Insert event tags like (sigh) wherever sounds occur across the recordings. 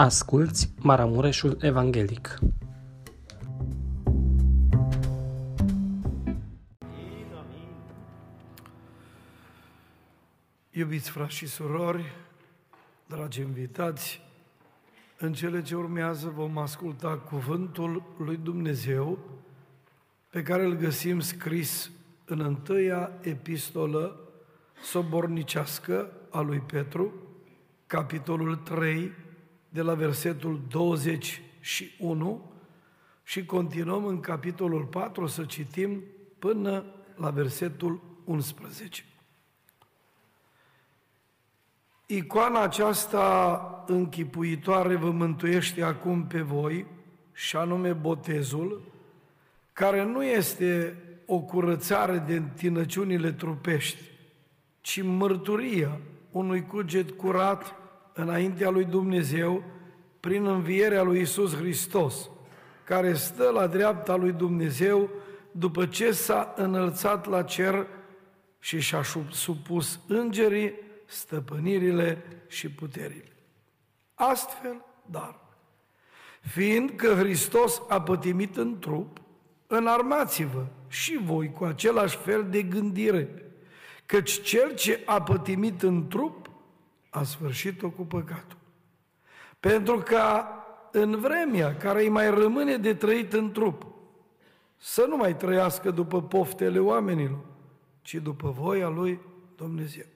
Asculți Maramureșul Evanghelic. Iubiți frați și surori, dragi invitați, în cele ce urmează vom asculta cuvântul lui Dumnezeu pe care îl găsim scris în întâia epistolă sobornicească a lui Petru, capitolul 3, de la versetul 21 și continuăm în capitolul 4 să citim până la versetul 11. Icoana aceasta închipuitoare vă mântuiește acum pe voi, și anume botezul, care nu este o curățare de întinăciunile trupești, ci mărturia unui cuget curat înaintea lui Dumnezeu prin învierea lui Isus Hristos, care stă la dreapta lui Dumnezeu după ce s-a înălțat la cer și și-a supus îngerii, stăpânirile și puterile. Astfel, dar, fiind că Hristos a pătimit în trup, înarmați-vă și voi cu același fel de gândire, căci cel ce a pătimit în trup a sfârșit-o cu păcatul. Pentru ca în vremea care îi mai rămâne de trăit în trup, să nu mai trăiască după poftele oamenilor, ci după voia lui Dumnezeu.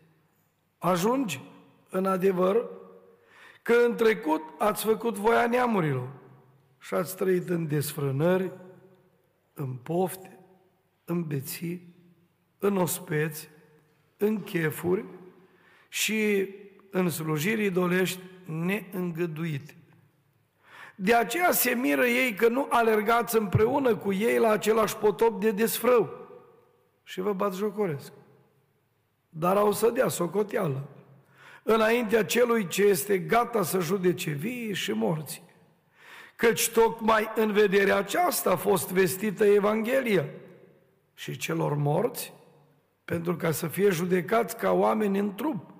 Ajunge, în adevăr, că în trecut ați făcut voia neamurilor și ați trăit în desfrânări, în pofte, în beții, în ospeți, în chefuri și în slujiri idolești neîngăduite. De aceea se miră ei că nu alergați împreună cu ei la același potop de desfrău și vă bat jocoresc. Dar au să dea socoteală înaintea celui ce este gata să judece vii și morții. Căci tocmai în vederea aceasta a fost vestită Evanghelia și celor morți, pentru ca să fie judecați ca oameni în trup,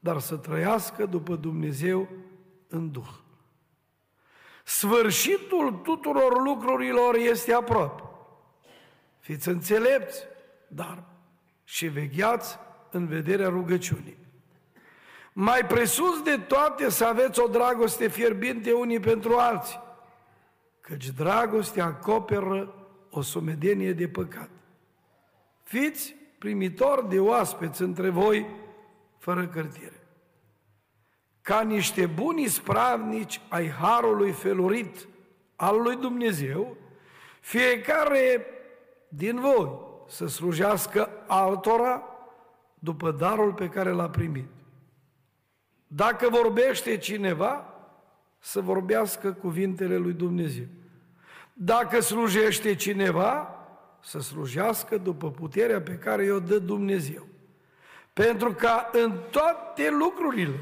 dar să trăiască după Dumnezeu în Duh. Sfârșitul tuturor lucrurilor este aproape. Fiți înțelepți, dar și vegheați în vederea rugăciunii. Mai presus de toate să aveți o dragoste fierbinte unii pentru alții, căci dragostea acoperă o sumedenie de păcat. Fiți primitori de oaspeți între voi fără cărtire. Ca niște buni spravnici ai harului felurit al lui Dumnezeu, fiecare din voi să slujească altora după darul pe care l-a primit. Dacă vorbește cineva, să vorbească cuvintele lui Dumnezeu. Dacă slujește cineva, să slujească după puterea pe care i-o dă Dumnezeu. Pentru ca în toate lucrurile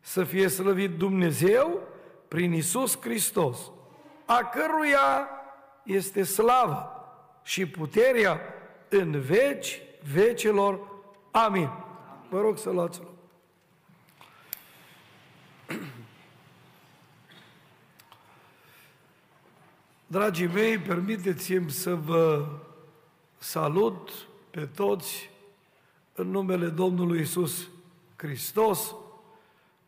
să fie slăvit Dumnezeu prin Isus Hristos, a căruia este slava și puterea în veci vecilor. Amin. Vă rog să luați loc. (clears throat) Dragii mei, permiteți-mi să vă salut pe toți în numele Domnului Isus Hristos,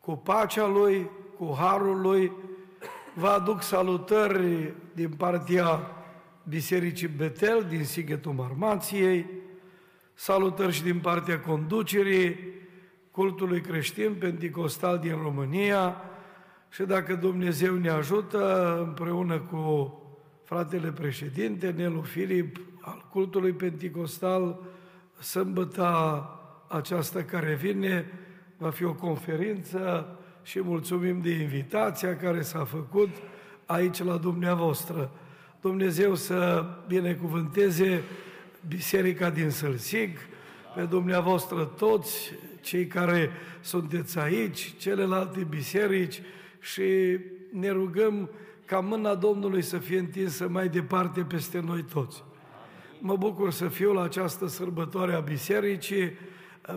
cu pacea Lui, cu harul Lui. Vă aduc salutări din partea Bisericii Betel, din Sighetul Marmației, salutări și din partea conducerii cultului creștin penticostal din România și dacă Dumnezeu ne ajută, împreună cu fratele președinte, Nelu Filip, al cultului penticostal, sâmbăta aceasta care vine, va fi o conferință și mulțumim de invitația care s-a făcut aici la dumneavoastră. Dumnezeu să binecuvânteze Biserica din Sălsig, pe dumneavoastră toți, cei care sunteți aici, celelalte biserici și ne rugăm ca mâna Domnului să fie întinsă mai departe peste noi toți. Mă bucur să fiu la această sărbătoare a bisericii,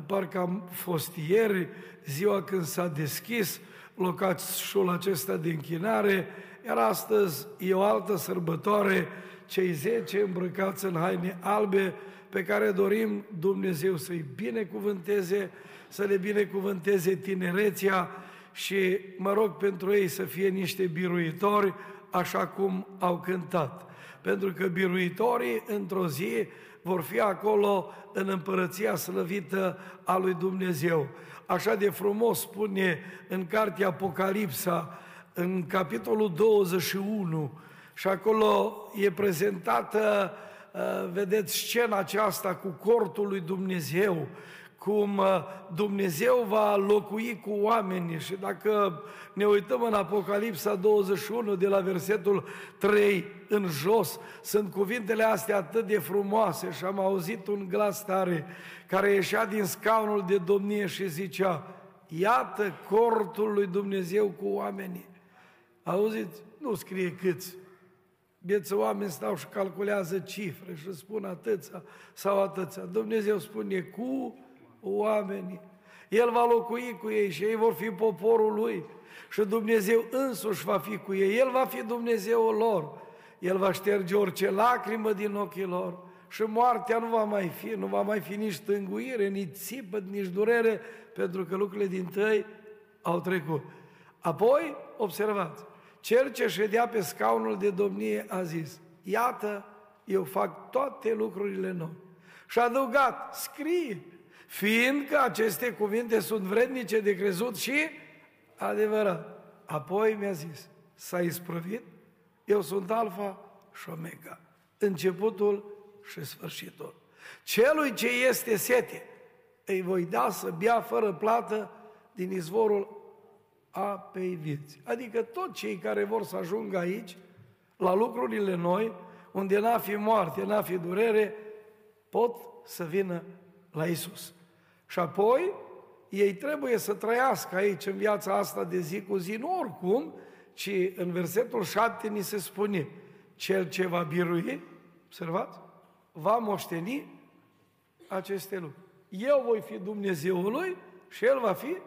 parcă am fost ieri, ziua când s-a deschis, locașul acesta de închinare, iar astăzi e o altă sărbătoare, cei zece îmbrăcați în haine albe, pe care dorim Dumnezeu să-i binecuvânteze, să le binecuvânteze tinerețea și mă rog pentru ei să fie niște biruitori, așa cum au cântat. Pentru că biruitorii într-o zi vor fi acolo în împărăția slăvită a lui Dumnezeu. Așa de frumos spune în cartea Apocalipsa, în capitolul 21, și acolo e prezentată, uh, vedeți, scena aceasta cu cortul lui Dumnezeu, cum uh, Dumnezeu va locui cu oamenii și dacă ne uităm în Apocalipsa 21 de la versetul 3 în jos, sunt cuvintele astea atât de frumoase și am auzit un glas tare care ieșea din scaunul de domnie și zicea, iată cortul lui Dumnezeu cu oamenii. Auziți? Nu scrie câți. Vieță oameni stau și calculează cifre și spun atâția sau atâția. Dumnezeu spune cu oamenii. El va locui cu ei și ei vor fi poporul lui. Și Dumnezeu însuși va fi cu ei. El va fi Dumnezeul lor. El va șterge orice lacrimă din ochii lor. Și moartea nu va mai fi, nu va mai fi nici tânguire, nici țipă, nici durere, pentru că lucrurile din tăi au trecut. Apoi, observați, cel ce ședea pe scaunul de domnie a zis, iată, eu fac toate lucrurile noi. Și a adăugat, scrie, fiindcă aceste cuvinte sunt vrednice de crezut și adevărat. Apoi mi-a zis, s-a isprăvit, eu sunt alfa și omega, începutul și sfârșitul. Celui ce este sete, îi voi da să bea fără plată din izvorul apei vieți. Adică toți cei care vor să ajungă aici, la lucrurile noi, unde n-a fi moarte, n-a fi durere, pot să vină la Isus. Și apoi, ei trebuie să trăiască aici în viața asta de zi cu zi, nu oricum, ci în versetul 7 ni se spune, cel ce va birui, observați, va moșteni aceste lucruri. Eu voi fi Dumnezeul lui și el va fi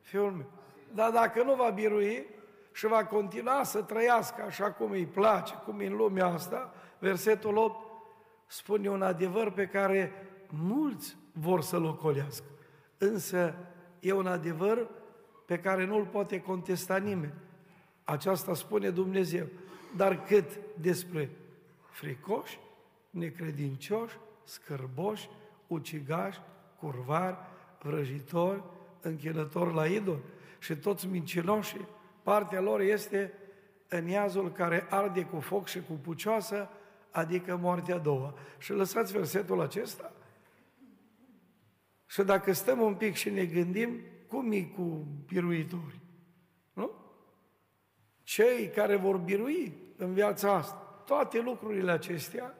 fiul meu. Dar dacă nu va birui și va continua să trăiască așa cum îi place, cum e în lumea asta, versetul 8 spune un adevăr pe care mulți vor să-l ocolească. Însă e un adevăr pe care nu-l poate contesta nimeni. Aceasta spune Dumnezeu. Dar cât despre fricoși, necredincioși, scârboși, ucigași, curvari, vrăjitori, închinători la idol și toți mincinoșii, partea lor este în iazul care arde cu foc și cu pucioasă, adică moartea a doua. Și lăsați versetul acesta și dacă stăm un pic și ne gândim, cum e cu biruitori? Nu? Cei care vor birui în viața asta toate lucrurile acestea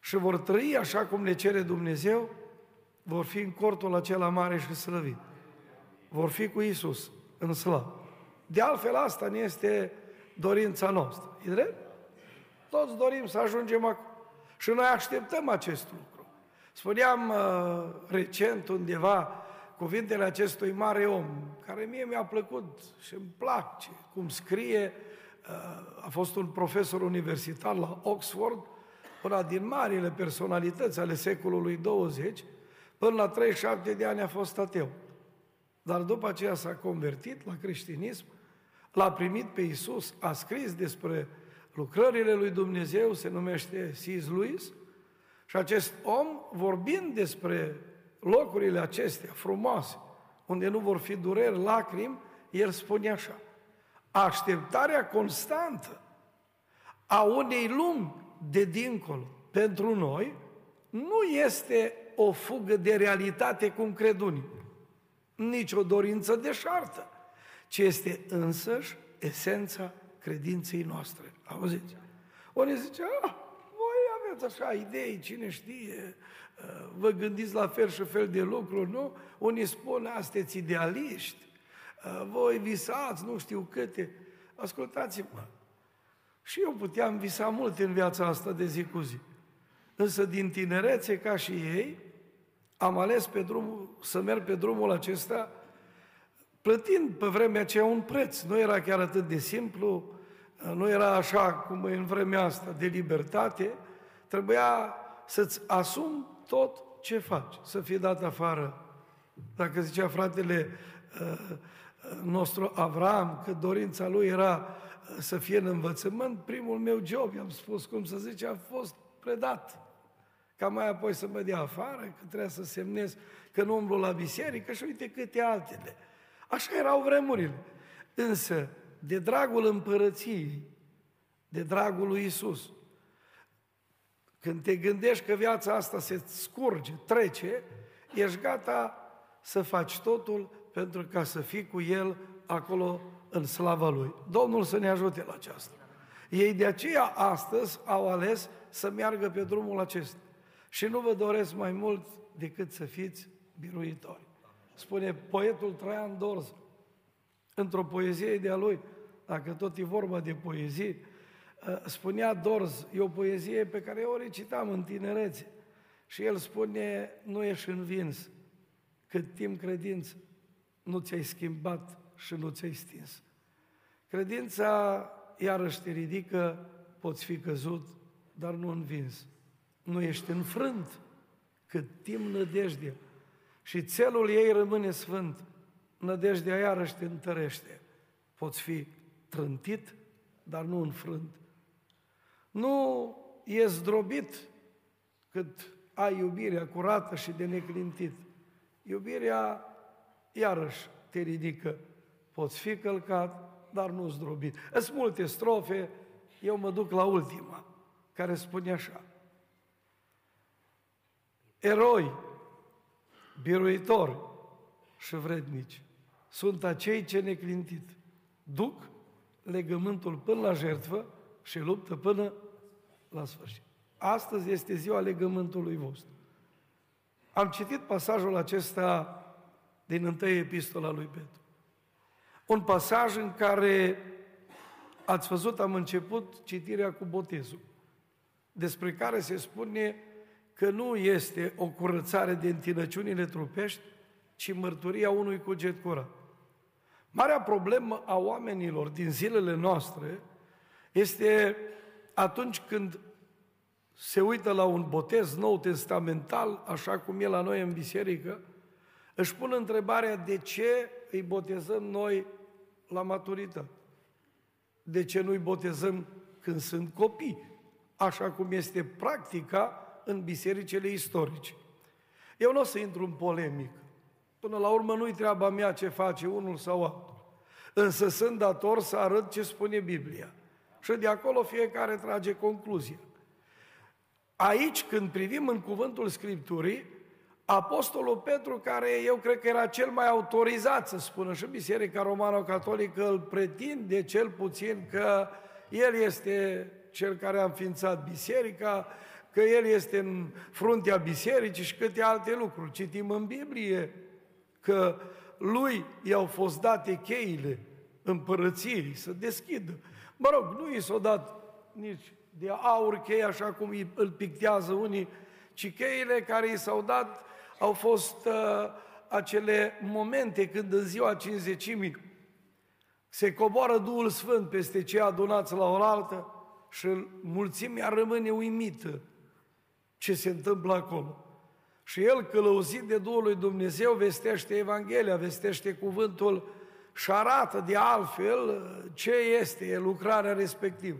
și vor trăi așa cum le cere Dumnezeu, vor fi în cortul acela mare și slăvit. Vor fi cu Isus în slavă. De altfel, asta ne este dorința noastră. E drept? Toți dorim să ajungem acolo. Și noi așteptăm acest lucru. Spuneam uh, recent undeva cuvintele acestui mare om, care mie mi-a plăcut și îmi place cum scrie, uh, a fost un profesor universitar la Oxford, una din marile personalități ale secolului 20, până la 37 de ani a fost ateu. Dar după aceea s-a convertit la creștinism, l-a primit pe Isus, a scris despre lucrările lui Dumnezeu, se numește C.S. Lewis, și acest om, vorbind despre locurile acestea frumoase, unde nu vor fi dureri, lacrimi, el spune așa, așteptarea constantă a unei lumi de dincolo pentru noi nu este o fugă de realitate cum cred unii, nici o dorință de șartă, ci este însăși esența credinței noastre. Auziți? Unii zice, ah, aveți așa idei, cine știe, uh, vă gândiți la fel și fel de lucruri, nu? Unii spun, sunteți idealiști, uh, voi visați, nu știu câte. Ascultați-mă, și eu puteam visa mult în viața asta de zi cu zi. Însă din tinerețe, ca și ei, am ales pe drumul, să merg pe drumul acesta plătind pe vremea aceea un preț. Nu era chiar atât de simplu, nu era așa cum e în vremea asta de libertate, trebuia să-ți asumi tot ce faci, să fii dat afară. Dacă zicea fratele uh, nostru Avram că dorința lui era uh, să fie în învățământ, primul meu job, i-am spus cum să zice, a fost predat. Ca mai apoi să mă dea afară, că trebuia să semnez că nu umblu la biserică și uite câte altele. Așa erau vremurile. Însă, de dragul împărăției, de dragul lui Isus, când te gândești că viața asta se scurge, trece, ești gata să faci totul pentru ca să fii cu El acolo în slava Lui. Domnul să ne ajute la aceasta. Ei de aceea astăzi au ales să meargă pe drumul acesta. Și nu vă doresc mai mult decât să fiți biruitori. Spune poetul Traian Dorz, într-o poezie de-a lui, dacă tot e vorba de poezie, ă, spunea Dorz, e o poezie pe care eu o recitam în tinerețe. Și el spune, nu ești învins, cât timp credință nu ți-ai schimbat și nu ți-ai stins. Credința iarăși te ridică, poți fi căzut, dar nu învins. Nu ești înfrânt cât timp nădejdea și țelul ei rămâne sfânt. Nădejdea iarăși te întărește. Poți fi trântit, dar nu înfrânt. Nu e zdrobit cât ai iubirea curată și de neclintit. Iubirea iarăși te ridică. Poți fi călcat, dar nu zdrobit. Sunt multe strofe, eu mă duc la ultima, care spune așa. Eroi, biruitori și vrednici sunt acei ce neclintit duc legământul până la jertfă și luptă până la sfârșit. Astăzi este ziua legământului vostru. Am citit pasajul acesta din întâi epistola lui Petru. Un pasaj în care, ați văzut, am început citirea cu botezul, despre care se spune că nu este o curățare de întinăciunile trupești, ci mărturia unui cuget curat. Marea problemă a oamenilor din zilele noastre este atunci când se uită la un botez nou testamental, așa cum e la noi în biserică, își pun întrebarea de ce îi botezăm noi la maturitate. De ce nu îi botezăm când sunt copii, așa cum este practica în bisericile istorice. Eu nu o să intru în polemică. Până la urmă nu-i treaba mea ce face unul sau altul. Însă sunt dator să arăt ce spune Biblia. Și de acolo fiecare trage concluzia. Aici, când privim în cuvântul Scripturii, Apostolul Petru, care eu cred că era cel mai autorizat să spună și Biserica Romano-Catolică îl pretinde cel puțin că el este cel care a înființat biserica, că el este în fruntea bisericii și câte alte lucruri. Citim în Biblie că lui i-au fost date cheile împărăției să deschidă. Mă rog, nu i s-au dat nici de aur chei, așa cum îl pictează unii, ci cheile care i s-au dat au fost uh, acele momente când în ziua cinzecimii se coboară Duhul Sfânt peste cei adunați la oaltă și mulțimea rămâne uimită ce se întâmplă acolo. Și el, călăuzit de Duhul lui Dumnezeu, vestește Evanghelia, vestește cuvântul și arată de altfel ce este lucrarea respectivă.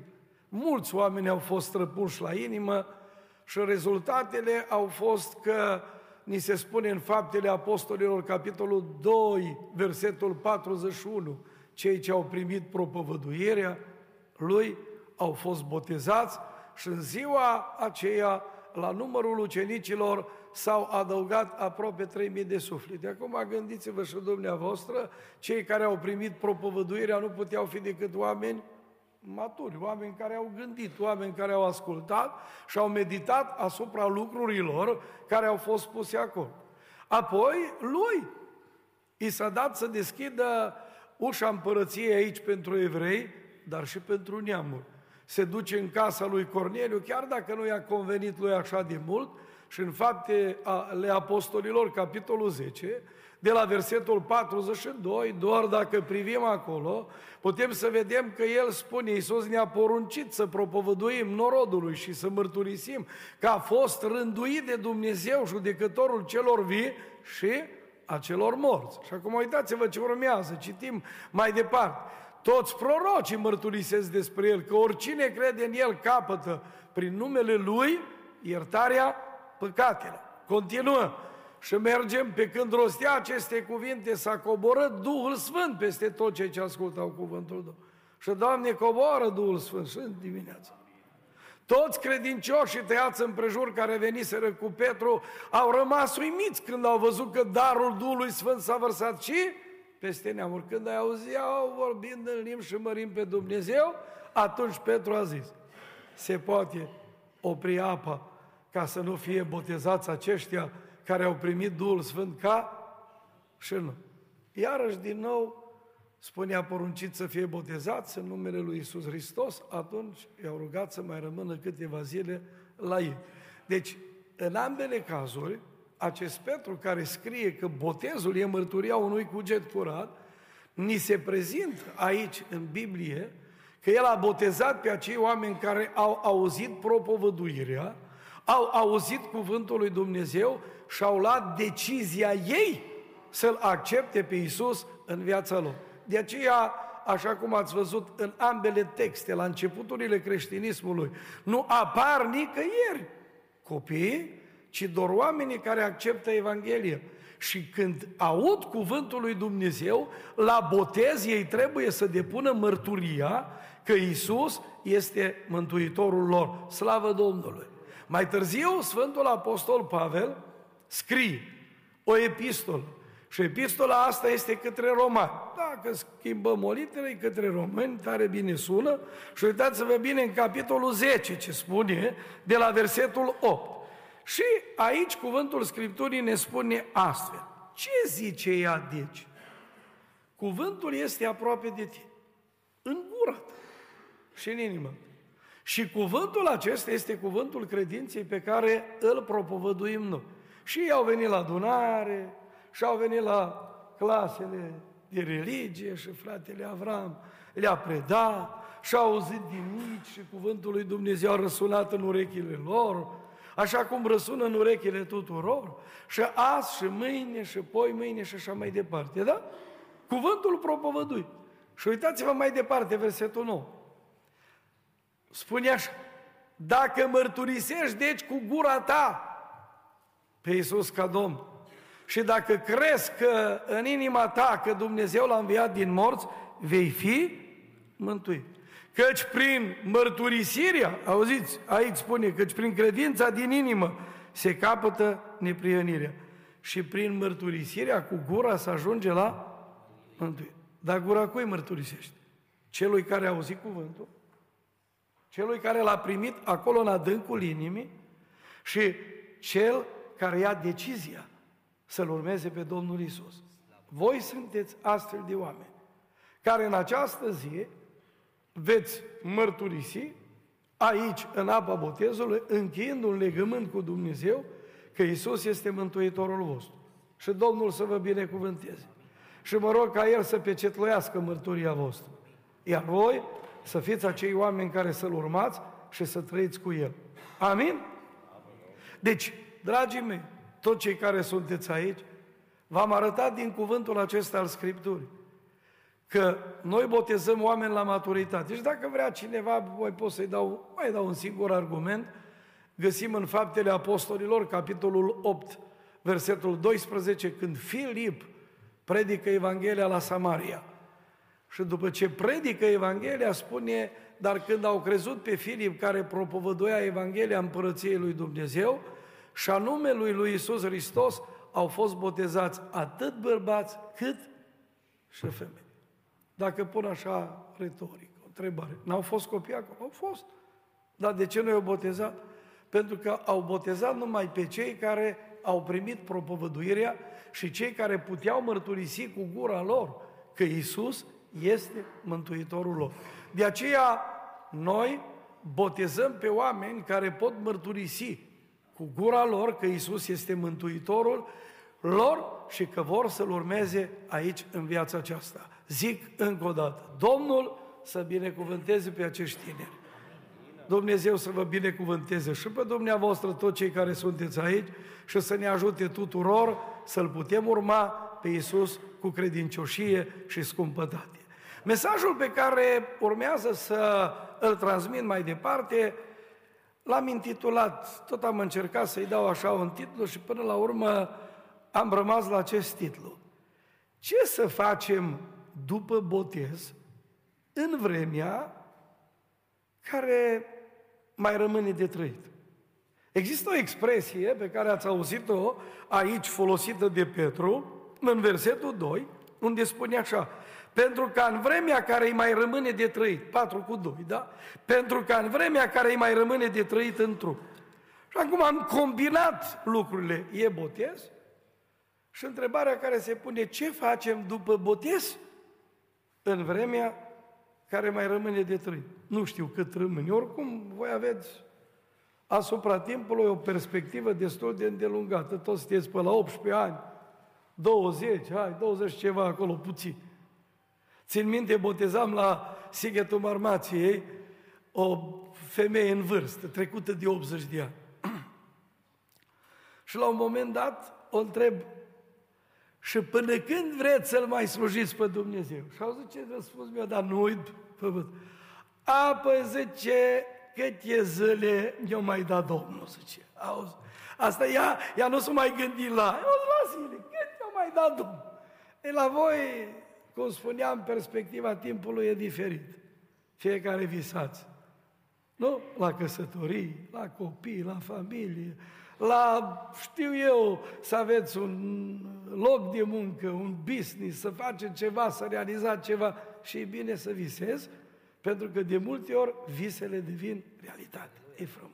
Mulți oameni au fost răpuși la inimă și rezultatele au fost că ni se spune în Faptele Apostolilor, capitolul 2, versetul 41, cei ce au primit propovăduirea lui au fost botezați și în ziua aceea la numărul ucenicilor s-au adăugat aproape 3.000 de suflete. Acum gândiți-vă și dumneavoastră, cei care au primit propovăduirea nu puteau fi decât oameni maturi, oameni care au gândit, oameni care au ascultat și au meditat asupra lucrurilor care au fost puse acolo. Apoi, lui i s-a dat să deschidă ușa împărăției aici pentru evrei, dar și pentru neamuri se duce în casa lui Corneliu, chiar dacă nu i-a convenit lui așa de mult, și în fapte ale apostolilor, capitolul 10, de la versetul 42, doar dacă privim acolo, putem să vedem că el spune, Iisus ne-a poruncit să propovăduim norodului și să mărturisim că a fost rânduit de Dumnezeu judecătorul celor vii și a celor morți. Și acum uitați-vă ce urmează, citim mai departe. Toți prorocii mărturisesc despre el, că oricine crede în el capătă prin numele lui iertarea păcatelor. Continuăm și mergem pe când rostea aceste cuvinte, s-a coborât Duhul Sfânt peste tot cei ce ascultau cuvântul Dumnezeu. Și, Doamne, coboară Duhul Sfânt și în dimineața. Toți credincioșii tăiați împrejur care veniseră cu Petru au rămas uimiți când au văzut că darul Duhului Sfânt s-a vărsat și peste neamuri. Când ai auziau vorbind în limbi și mărim pe Dumnezeu, atunci Petru a zis, se poate opri apa ca să nu fie botezați aceștia care au primit Duhul Sfânt ca și nu. Iarăși, din nou, spunea poruncit să fie botezați în numele lui Isus Hristos, atunci i-au rugat să mai rămână câteva zile la ei. Deci, în ambele cazuri, acest Petru care scrie că botezul e mărturia unui cuget curat, ni se prezintă aici în Biblie că el a botezat pe acei oameni care au auzit propovăduirea, au auzit cuvântul lui Dumnezeu și au luat decizia ei să-L accepte pe Isus în viața lor. De aceea, așa cum ați văzut în ambele texte, la începuturile creștinismului, nu apar nicăieri copiii, ci doar oamenii care acceptă Evanghelia. Și când aud cuvântul lui Dumnezeu, la botez ei trebuie să depună mărturia că Isus este Mântuitorul lor. Slavă Domnului! Mai târziu, Sfântul Apostol Pavel scrie o epistolă. Și epistola asta este către romani. Dacă schimbăm o literă, e către români, tare bine sună. Și uitați-vă bine în capitolul 10 ce spune, de la versetul 8. Și aici cuvântul Scripturii ne spune astfel. Ce zice ea deci? Cuvântul este aproape de tine, în gura ta și în inimă. Și cuvântul acesta este cuvântul credinței pe care îl propovăduim noi. Și ei au venit la adunare, și au venit la clasele de religie și fratele Avram le-a predat și au auzit din mici și cuvântul lui Dumnezeu a răsunat în urechile lor, așa cum răsună în urechile tuturor, și azi și mâine și poi mâine și așa mai departe, da? Cuvântul propovădui. Și uitați-vă mai departe, versetul 9. Spune așa, dacă mărturisești deci cu gura ta pe Iisus ca Domn și dacă crezi că în inima ta că Dumnezeu l-a înviat din morți, vei fi mântuit. Căci prin mărturisirea, auziți, aici spune, căci prin credința din inimă se capătă neprionirea. Și prin mărturisirea cu gura să ajunge la mântuire. Dar gura cui mărturisește? Celui care a auzit cuvântul, celui care l-a primit acolo în adâncul inimii și cel care ia decizia să-L urmeze pe Domnul Isus. Voi sunteți astfel de oameni care în această zi veți mărturisi aici, în apa botezului, încheind un legământ cu Dumnezeu, că Isus este Mântuitorul vostru. Și Domnul să vă binecuvânteze. Și mă rog ca El să pecetluiască mărturia voastră. Iar voi să fiți acei oameni care să-L urmați și să trăiți cu El. Amin? Deci, dragii mei, toți cei care sunteți aici, v-am arătat din cuvântul acesta al Scripturii că noi botezăm oameni la maturitate. Și dacă vrea cineva, voi pot să-i dau, mai dau un singur argument, găsim în Faptele Apostolilor, capitolul 8, versetul 12, când Filip predică Evanghelia la Samaria. Și după ce predică Evanghelia, spune, dar când au crezut pe Filip care propovăduia Evanghelia împărăției lui Dumnezeu, și a numelui lui Isus Hristos au fost botezați atât bărbați cât și femei. Dacă pun așa retoric, o întrebare, n-au fost copii acolo? Au fost. Dar de ce nu i-au botezat? Pentru că au botezat numai pe cei care au primit propovăduirea și cei care puteau mărturisi cu gura lor că Isus este Mântuitorul lor. De aceea, noi botezăm pe oameni care pot mărturisi cu gura lor că Isus este Mântuitorul lor și că vor să-L urmeze aici în viața aceasta. Zic încă o dată, Domnul să binecuvânteze pe acești tineri. Dumnezeu să vă binecuvânteze și pe dumneavoastră, toți cei care sunteți aici, și să ne ajute tuturor să-L putem urma pe Iisus cu credincioșie și scumpătate. Mesajul pe care urmează să îl transmit mai departe, l-am intitulat, tot am încercat să-i dau așa un titlu și până la urmă am rămas la acest titlu. Ce să facem după botez în vremea care mai rămâne de trăit? Există o expresie pe care ați auzit-o aici folosită de Petru, în versetul 2, unde spune așa, pentru că în vremea care îi mai rămâne de trăit, 4 cu 2, da? Pentru că în vremea care îi mai rămâne de trăit în trup. Și acum am combinat lucrurile, e botez? Și întrebarea care se pune, ce facem după botez? În vremea care mai rămâne de trăit. Nu știu cât rămâne, oricum voi aveți asupra timpului o perspectivă destul de îndelungată. Toți sunteți pe la 18 ani, 20, hai, 20 ceva acolo, puțin. Țin minte, botezam la Sighetul Marmației o femeie în vârstă, trecută de 80 de ani. și la un moment dat o întreb, și până când vreți să-L mai slujiți pe Dumnezeu? Și au zis, ce răspuns mi-a dat, nu uit, pământ. A, păi zice, câte zile mi-a mai dat Domnul, zice. Auzi, asta ea, ea nu s-a mai gândit la, eu la zile, cât mi-a mai dat Domnul? E la voi, cum spuneam, perspectiva timpului e diferit. Fiecare visați. Nu? La căsătorii, la copii, la familie, la, știu eu, să aveți un loc de muncă, un business, să faceți ceva, să realizați ceva și e bine să visezi, pentru că de multe ori visele devin realitate. E frumos.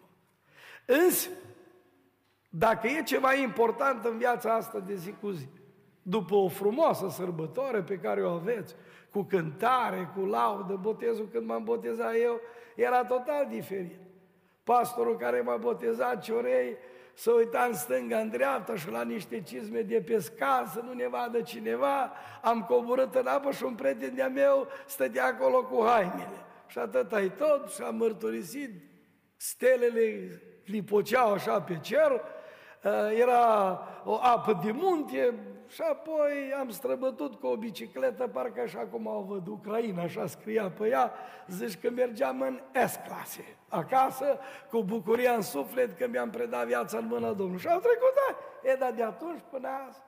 Însă, dacă e ceva important în viața asta de zi cu zi, după o frumoasă sărbătoare pe care o aveți, cu cântare, cu laudă, botezul când m-am botezat eu, era total diferit. Pastorul care m-a botezat, Ciorei, să uita în stânga, în dreapta și la niște cizme de pescar, să nu ne vadă cineva. Am coborât în apă și un prieten de-a meu stătea acolo cu hainele. Și atât ai tot și am mărturisit, stelele lipoceau așa pe cer, uh, era o apă de munte, și apoi am străbătut cu o bicicletă, parcă așa cum au văd Ucraina, așa scria pe ea, zici că mergeam în S-clase, acasă, cu bucuria în suflet că mi-am predat viața în mâna Domnului. Și au trecut ani. E, dar de atunci până azi,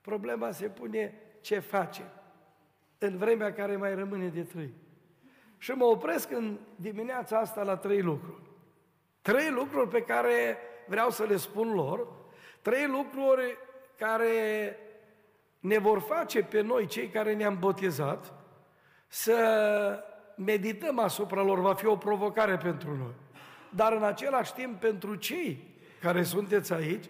problema se pune ce face în vremea care mai rămâne de trei. Și mă opresc în dimineața asta la trei lucruri. Trei lucruri pe care vreau să le spun lor, trei lucruri care ne vor face pe noi, cei care ne-am botezat, să medităm asupra lor, va fi o provocare pentru noi. Dar în același timp, pentru cei care sunteți aici,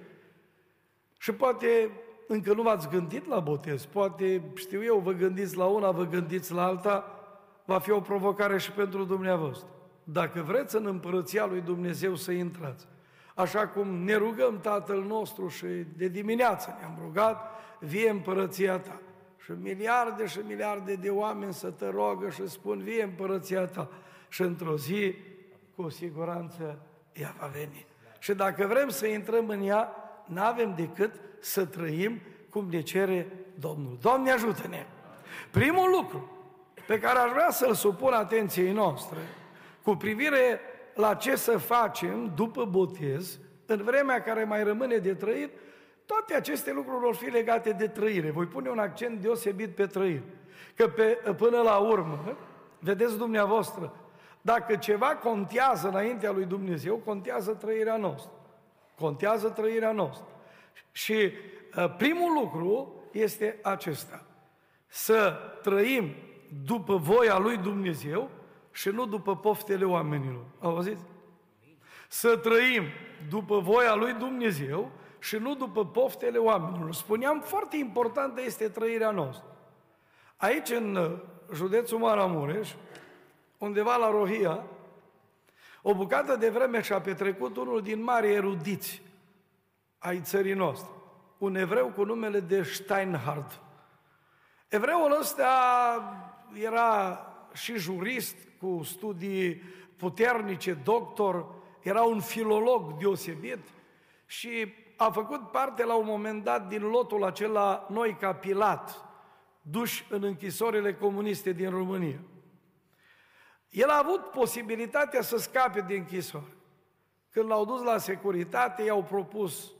și poate încă nu v-ați gândit la botez, poate, știu eu, vă gândiți la una, vă gândiți la alta, va fi o provocare și pentru dumneavoastră. Dacă vreți în împărăția lui Dumnezeu să intrați, așa cum ne rugăm Tatăl nostru și de dimineață ne-am rugat, vie împărăția ta. Și miliarde și miliarde de oameni să te rogă și spun, vie împărăția ta. Și într-o zi, cu siguranță, ea va veni. Și dacă vrem să intrăm în ea, nu avem decât să trăim cum ne cere Domnul. Doamne ajută-ne! Primul lucru pe care aș vrea să-l supun atenției noastre, cu privire la ce să facem după botez, în vremea care mai rămâne de trăit, toate aceste lucruri vor fi legate de trăire. Voi pune un accent deosebit pe trăire. Că pe, până la urmă, vedeți dumneavoastră, dacă ceva contează înaintea lui Dumnezeu, contează trăirea noastră. Contează trăirea noastră. Și uh, primul lucru este acesta. Să trăim după voia lui Dumnezeu și nu după poftele oamenilor. Auziți? Să trăim după voia lui Dumnezeu și nu după poftele oamenilor. Spuneam, foarte importantă este trăirea noastră. Aici, în uh, județul Maramureș, undeva la Rohia, o bucată de vreme și-a petrecut unul din mari erudiți ai țării noastre. un evreu cu numele de Steinhard. Evreul ăsta era și jurist cu studii puternice, doctor, era un filolog deosebit și a făcut parte la un moment dat din lotul acela noi ca Pilat, duși în închisorile comuniste din România. El a avut posibilitatea să scape din închisoare. Când l-au dus la securitate, i-au propus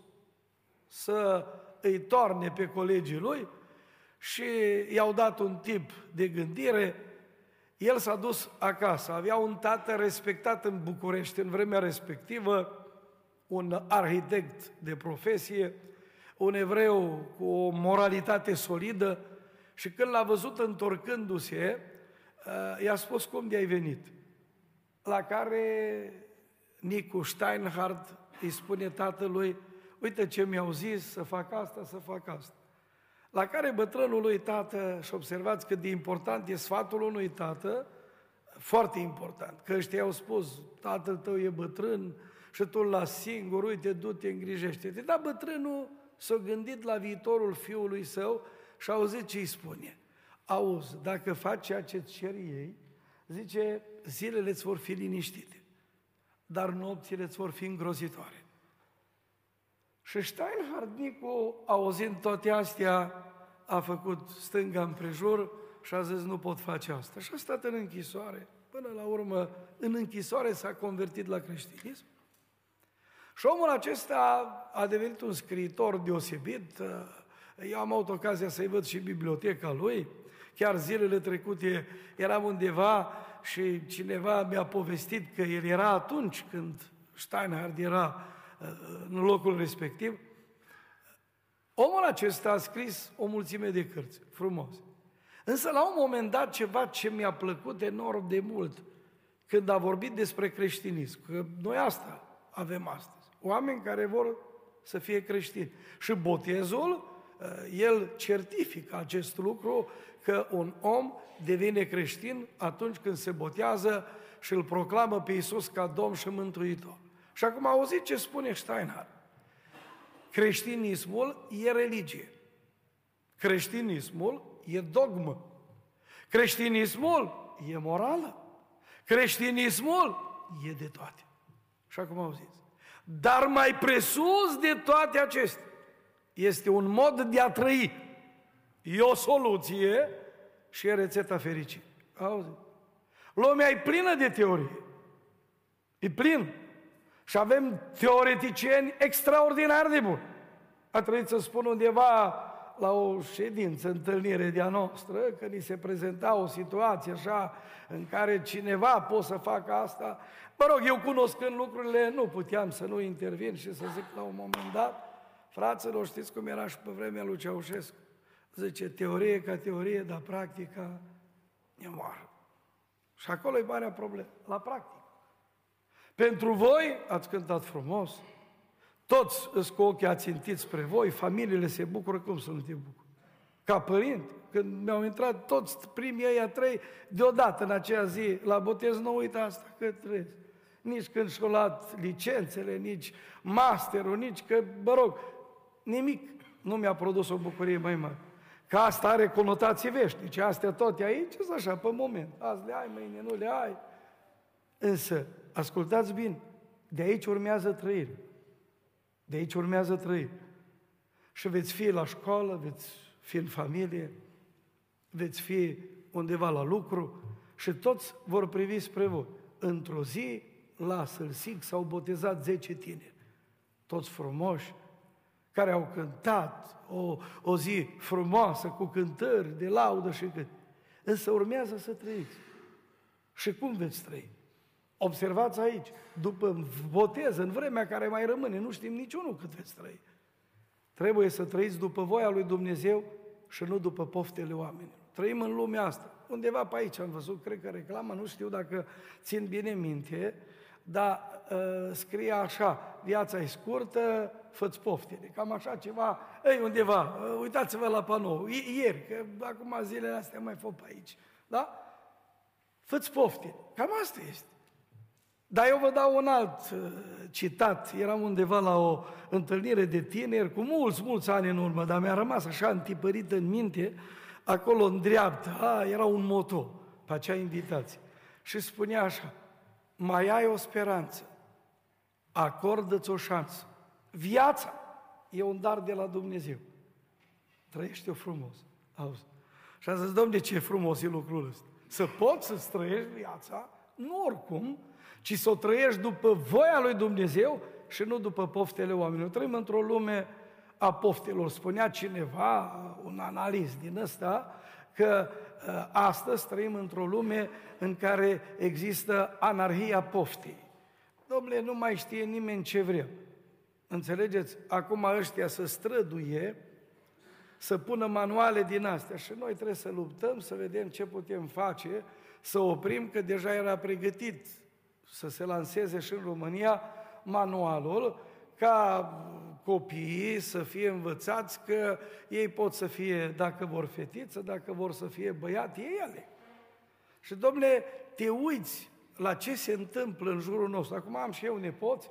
să îi torne pe colegii lui și i-au dat un tip de gândire. El s-a dus acasă. Avea un tată respectat în București în vremea respectivă, un arhitect de profesie, un evreu cu o moralitate solidă și când l-a văzut întorcându-se, uh, i-a spus cum de ai venit. La care Nicu Steinhardt îi spune tatălui, uite ce mi-au zis să fac asta, să fac asta. La care bătrânul lui tată, și observați cât de important e sfatul unui tată, foarte important, că ăștia au spus, tatăl tău e bătrân și tu la singur, uite, du-te, îngrijește-te. Dar bătrânul s-a gândit la viitorul fiului său și a auzit ce îi spune. Auzi, dacă faci ceea ce cer ei, zice, zilele îți vor fi liniștite, dar nopțile îți vor fi îngrozitoare. Și Steinhard Nicu, auzind toate astea, a făcut stânga împrejur și a zis, nu pot face asta. Și a stat în închisoare. Până la urmă, în închisoare s-a convertit la creștinism. Și omul acesta a devenit un scriitor deosebit. Eu am avut ocazia să-i văd și biblioteca lui. Chiar zilele trecute eram undeva și cineva mi-a povestit că el era atunci când Steinhard era în locul respectiv. Omul acesta a scris o mulțime de cărți, frumos. Însă la un moment dat ceva ce mi-a plăcut enorm de mult, când a vorbit despre creștinism, că noi asta avem astăzi, oameni care vor să fie creștini. Și botezul, eh, el certifică acest lucru, că un om devine creștin atunci când se botează și îl proclamă pe Iisus ca Domn și Mântuitor. Și acum auziți ce spune Steinhardt. Creștinismul e religie. Creștinismul e dogmă. Creștinismul e morală. Creștinismul e de toate. Și acum auziți. Dar mai presus de toate acestea este un mod de a trăi. E o soluție și e rețeta fericirii. Auzi? Lumea e plină de teorie. E plin. Și avem teoreticieni extraordinar de buni. A trebuit să spun undeva la o ședință, întâlnire de-a noastră, că ni se prezenta o situație așa în care cineva poate să facă asta. Mă rog, eu cunoscând lucrurile, nu puteam să nu intervin și să zic la un moment dat, fraților, știți cum era și pe vremea lui Ceaușescu? Zice, teorie ca teorie, dar practica e moară. Și acolo e marea problemă, la practică. Pentru voi ați cântat frumos, toți îți cu ochii ațintiți spre voi, familiile se bucură, cum să nu te bucur? Ca părinte, când mi-au intrat toți primii ăia trei, deodată în aceea zi, la botez, nu uita asta, că trebuie. Nici când și-au luat licențele, nici masterul, nici că, mă rog, nimic nu mi-a produs o bucurie mai mare. Că asta are conotații veșnice, astea toate aici, sunt așa, pe moment. Azi le ai, mâine nu le ai. Însă, ascultați bine, de aici urmează trăire. De aici urmează trăire. Și veți fi la școală, veți fi în familie, veți fi undeva la lucru și toți vor privi spre voi. Într-o zi, la Sălsic s-au botezat 10 tineri, toți frumoși, care au cântat o, o zi frumoasă, cu cântări de laudă și cât. Însă urmează să trăiți. Și cum veți trăi? Observați aici, după botez, în vremea care mai rămâne, nu știm niciunul cât veți trăi. Trebuie să trăiți după voia lui Dumnezeu și nu după poftele oamenilor. Trăim în lumea asta. Undeva pe aici am văzut, cred că reclamă, nu știu dacă țin bine minte, dar uh, scrie așa, viața e scurtă, fă-ți poftele. Cam așa ceva, ei, undeva, uh, uitați-vă la panou, ieri, că acum zilele astea mai fost pe aici, da? Fă-ți poftele. Cam asta este. Dar eu vă dau un alt uh, citat. Eram undeva la o întâlnire de tineri cu mulți, mulți ani în urmă, dar mi-a rămas așa întipărit în minte, acolo în dreapta, a, era un moto pe acea invitație. Și spunea așa, mai ai o speranță, acordă-ți o șansă. Viața e un dar de la Dumnezeu. Trăiește-o frumos. Auzi. Și a zis, domne, ce frumos e lucrul ăsta. Să poți să trăiești viața, nu oricum, ci să o trăiești după voia lui Dumnezeu și nu după poftele oamenilor. Trăim într-o lume a poftelor. Spunea cineva, un analist din ăsta, că ă, astăzi trăim într-o lume în care există anarhia poftii. Domnule, nu mai știe nimeni ce vrea. Înțelegeți? Acum ăștia să străduie, să pună manuale din astea și noi trebuie să luptăm, să vedem ce putem face, să oprim, că deja era pregătit să se lanseze și în România manualul ca copiii să fie învățați că ei pot să fie, dacă vor fetiță, dacă vor să fie băiat, ei ele. Și, domnule, te uiți la ce se întâmplă în jurul nostru. Acum am și eu nepoți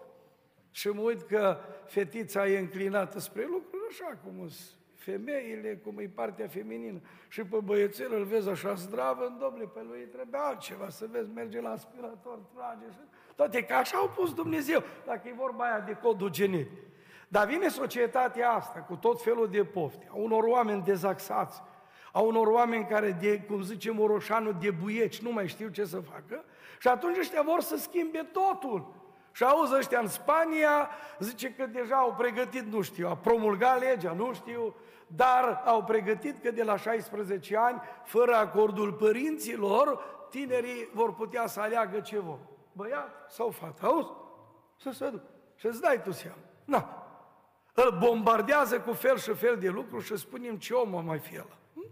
și mă uit că fetița e înclinată spre lucruri așa cum sunt femeile, cum e partea feminină. Și pe băiețel îl vezi așa zdravă, domnule, pe lui trebuie altceva, să vezi, merge la aspirator, trage și... Toate, că așa au pus Dumnezeu, dacă e vorba aia de codul genetic. Dar vine societatea asta cu tot felul de pofte, a unor oameni dezaxați, a unor oameni care, de, cum zice Moroșanu, de buieci, nu mai știu ce să facă, și atunci ăștia vor să schimbe totul. Și auzi ăștia în Spania, zice că deja au pregătit, nu știu, a promulgat legea, nu știu, dar au pregătit că de la 16 ani, fără acordul părinților, tinerii vor putea să aleagă ce vor. Băiat sau fată, auzi? Să se duc. Și îți dai tu seama. Na. Îl bombardează cu fel și fel de lucruri și spunem ce om mai fi ăla. Hm?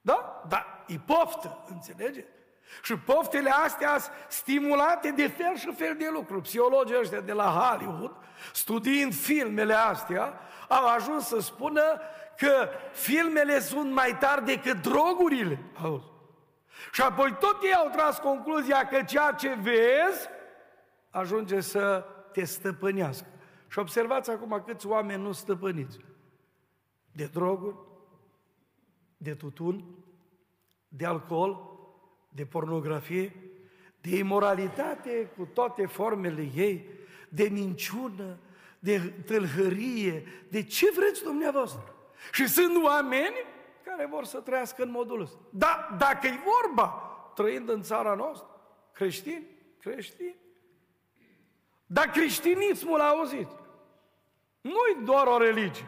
Da? Da, e poftă, înțelegeți? Și poftele astea stimulate de fel și fel de lucruri. Psihologii ăștia de la Hollywood, studiind filmele astea, au ajuns să spună că filmele sunt mai tari decât drogurile. Auzi. Și apoi tot ei au tras concluzia că ceea ce vezi ajunge să te stăpânească. Și observați acum câți oameni nu stăpâniți. De droguri, de tutun, de alcool, de pornografie, de imoralitate cu toate formele ei, de minciună, de tâlhărie, de ce vreți dumneavoastră. Și sunt oameni care vor să trăiască în modul ăsta. Dar dacă e vorba, trăind în țara noastră, creștini, creștini. Dar creștinismul, auziți, nu-i doar o religie.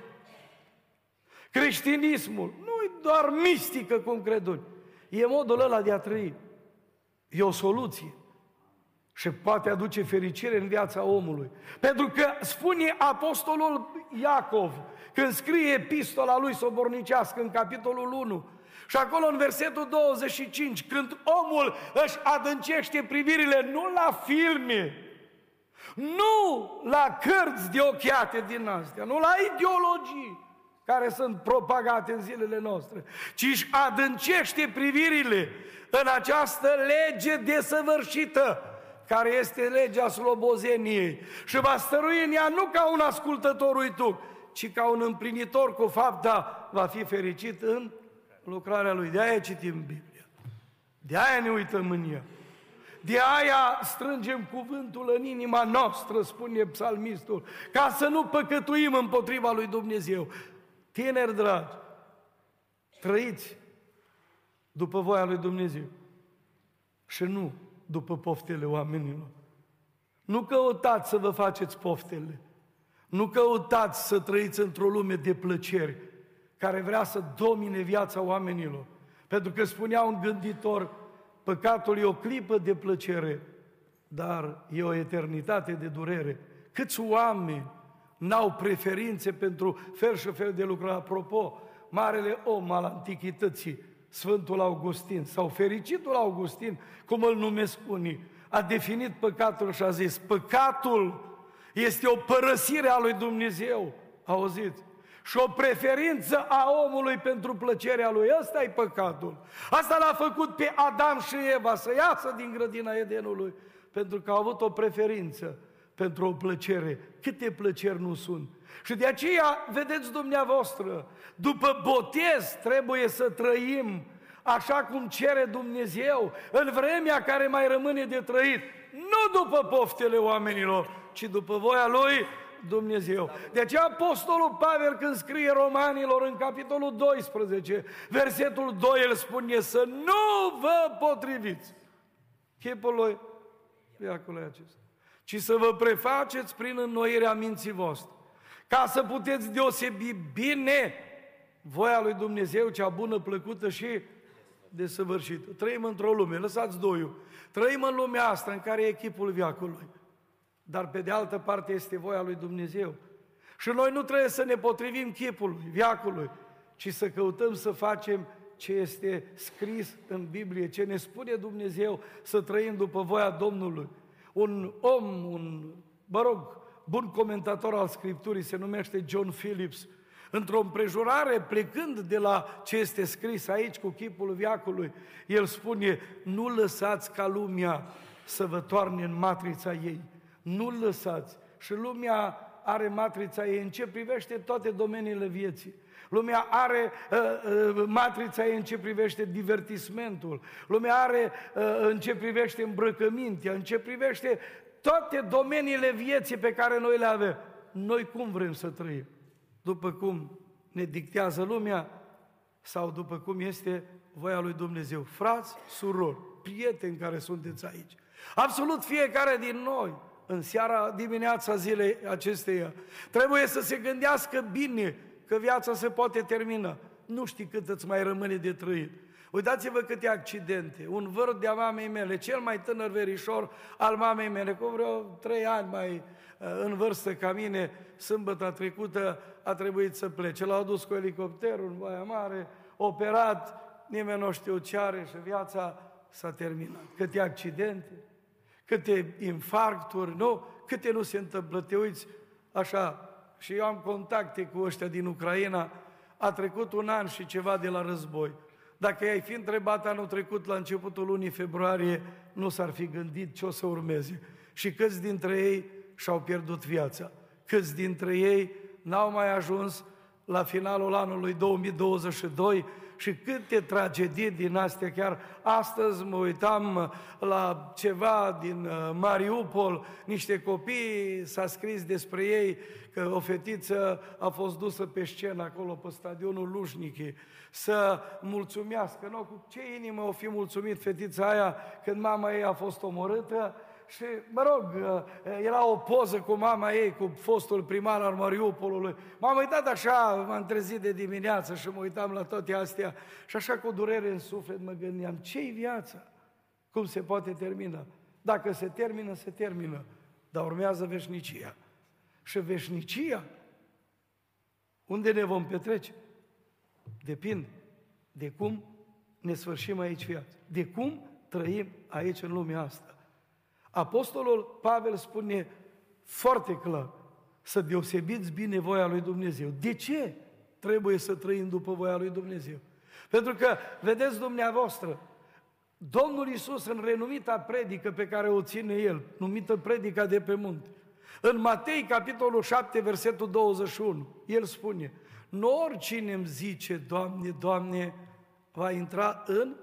Creștinismul nu-i doar mistică, cum cred unii. E modul ăla de a trăi. E o soluție. Și poate aduce fericire în viața omului. Pentru că spune apostolul Iacov, când scrie epistola lui sobornicească în capitolul 1, și acolo în versetul 25, când omul își adâncește privirile nu la filme, nu la cărți de ochiate din astea, nu la ideologii, care sunt propagate în zilele noastre, ci își adâncește privirile în această lege desăvârșită, care este legea slobozeniei și va stărui în ea nu ca un ascultător uituc, ci ca un împlinitor cu fapta, va fi fericit în lucrarea lui. De aia citim Biblia. De aia ne uităm în ea. De aia strângem cuvântul în inima noastră, spune psalmistul, ca să nu păcătuim împotriva lui Dumnezeu. Tineri dragi, trăiți după voia lui Dumnezeu și nu după poftele oamenilor. Nu căutați să vă faceți poftele. Nu căutați să trăiți într-o lume de plăceri care vrea să domine viața oamenilor. Pentru că spunea un gânditor, păcatul e o clipă de plăcere, dar e o eternitate de durere. Câți oameni n-au preferințe pentru fel și fel de lucruri. Apropo, marele om al antichității, Sfântul Augustin, sau fericitul Augustin, cum îl numesc unii, a definit păcatul și a zis, păcatul este o părăsire a lui Dumnezeu, auziți? Și o preferință a omului pentru plăcerea lui. Ăsta e păcatul. Asta l-a făcut pe Adam și Eva să iasă din grădina Edenului pentru că au avut o preferință pentru o plăcere. Câte plăceri nu sunt. Și de aceea, vedeți dumneavoastră, după botez trebuie să trăim așa cum cere Dumnezeu, în vremea care mai rămâne de trăit, nu după poftele oamenilor, ci după voia Lui Dumnezeu. De aceea Apostolul Pavel când scrie romanilor în capitolul 12, versetul 2, el spune să nu vă potriviți. Chipul lui viacului acesta, ci să vă prefaceți prin înnoirea minții voastre, ca să puteți deosebi bine voia lui Dumnezeu, cea bună, plăcută și desăvârșită. Trăim într-o lume, lăsați doiul. Trăim în lumea asta în care e echipul viacului. Dar pe de altă parte este voia lui Dumnezeu. Și noi nu trebuie să ne potrivim chipului, viacului, ci să căutăm să facem ce este scris în Biblie, ce ne spune Dumnezeu să trăim după voia Domnului. Un om, un, mă rog, bun comentator al Scripturii, se numește John Phillips, într-o împrejurare, plecând de la ce este scris aici cu chipul viacului, el spune, nu lăsați ca lumea să vă toarne în matrița ei. Nu lăsați. Și lumea are matrița ei în ce privește toate domeniile vieții. Lumea are uh, uh, matrița ei în ce privește divertismentul. Lumea are uh, în ce privește îmbrăcămintea, în ce privește toate domeniile vieții pe care noi le avem. Noi cum vrem să trăim? După cum ne dictează lumea sau după cum este voia lui Dumnezeu. Frați, surori, prieteni care sunteți aici. Absolut fiecare din noi, în seara, dimineața zilei acesteia, trebuie să se gândească bine că viața se poate termina. Nu știi cât îți mai rămâne de trăit. Uitați-vă câte accidente. Un vârf de-a mamei mele, cel mai tânăr verișor al mamei mele, cu vreo trei ani mai uh, în vârstă ca mine, sâmbătă trecută a trebuit să plece. L-au dus cu elicopterul în Baia Mare, operat, nimeni nu știu ce are și viața s-a terminat. Câte accidente, câte infarcturi, nu? Câte nu se întâmplă, te uiți așa, și eu am contacte cu ăștia din Ucraina, a trecut un an și ceva de la război. Dacă ai fi întrebat anul trecut la începutul lunii februarie, nu s-ar fi gândit ce o să urmeze. Și câți dintre ei și-au pierdut viața? Câți dintre ei n-au mai ajuns la finalul anului 2022 și câte tragedii din astea. Chiar astăzi mă uitam la ceva din uh, Mariupol, niște copii, s-a scris despre ei că o fetiță a fost dusă pe scenă acolo, pe stadionul Lușnichi, să mulțumească. Nu, cu ce inimă o fi mulțumit fetița aia când mama ei a fost omorâtă? Și, mă rog, uh, era o poză cu mama ei, cu fostul primar al Mariupolului. M-am uitat așa, m-am trezit de dimineață și mă uitam la toate astea și așa cu durere în suflet mă gândeam, ce-i viața? Cum se poate termina? Dacă se termină, se termină, dar urmează veșnicia. Și veșnicia, unde ne vom petrece? Depinde de cum ne sfârșim aici viața, de cum trăim aici în lumea asta. Apostolul Pavel spune foarte clar să deosebiți bine voia lui Dumnezeu. De ce trebuie să trăim după voia lui Dumnezeu? Pentru că, vedeți dumneavoastră, Domnul Iisus în renumita predică pe care o ține El, numită predica de pe munte, în Matei, capitolul 7, versetul 21, El spune, nu oricine îmi zice, Doamne, Doamne, va intra în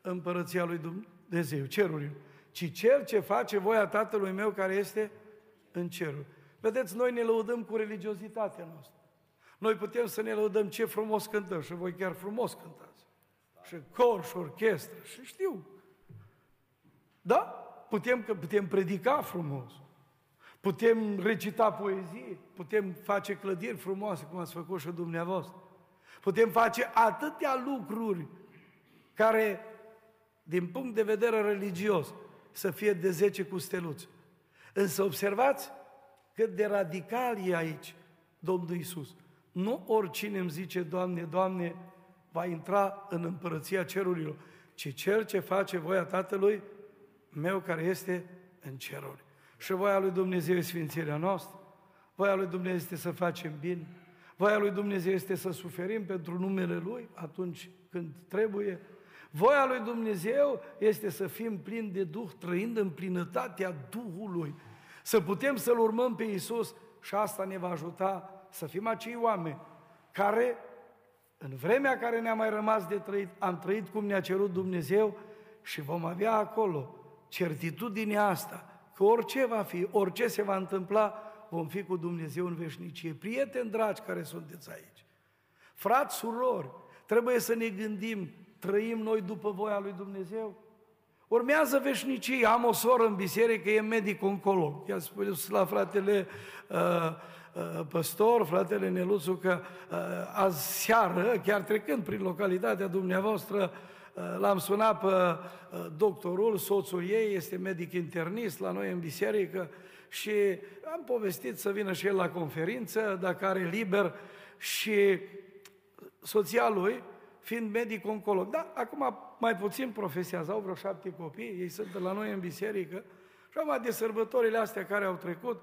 împărăția lui Dumnezeu, cerurile ci cel ce face voia Tatălui meu care este în cerul. Vedeți, noi ne lăudăm cu religiozitatea noastră. Noi putem să ne lăudăm ce frumos cântăm și voi chiar frumos cântați. Și cor și orchestră și știu. Da? Putem, putem predica frumos. Putem recita poezie, putem face clădiri frumoase, cum ați făcut și dumneavoastră. Putem face atâtea lucruri care, din punct de vedere religios, să fie de 10 cu steluțe. Însă observați cât de radical e aici Domnul Isus. Nu oricine îmi zice, Doamne, Doamne, va intra în împărăția cerurilor, ci cel ce face voia Tatălui meu care este în ceruri. Și voia lui Dumnezeu e sfințirea noastră, voia lui Dumnezeu este să facem bine, voia lui Dumnezeu este să suferim pentru numele Lui atunci când trebuie, Voia lui Dumnezeu este să fim plini de Duh, trăind în plinătatea Duhului, să putem să-L urmăm pe Iisus și asta ne va ajuta să fim acei oameni care, în vremea care ne-a mai rămas de trăit, am trăit cum ne-a cerut Dumnezeu și vom avea acolo certitudinea asta, că orice va fi, orice se va întâmpla, vom fi cu Dumnezeu în veșnicie. Prieteni dragi care sunteți aici, frați, surori, trebuie să ne gândim, trăim noi după voia lui Dumnezeu? Urmează veșnicie. Am o soră în biserică, e medic oncolog. I-a spus la fratele uh, uh, păstor, fratele Neluțu, că uh, azi seară, chiar trecând prin localitatea dumneavoastră, uh, l-am sunat pe uh, doctorul, soțul ei este medic internist la noi în biserică și am povestit să vină și el la conferință, dacă are liber, și soția lui, fiind medic oncolog. Da, acum mai puțin profesează, au vreo șapte copii, ei sunt la noi în biserică, și acum de sărbătorile astea care au trecut,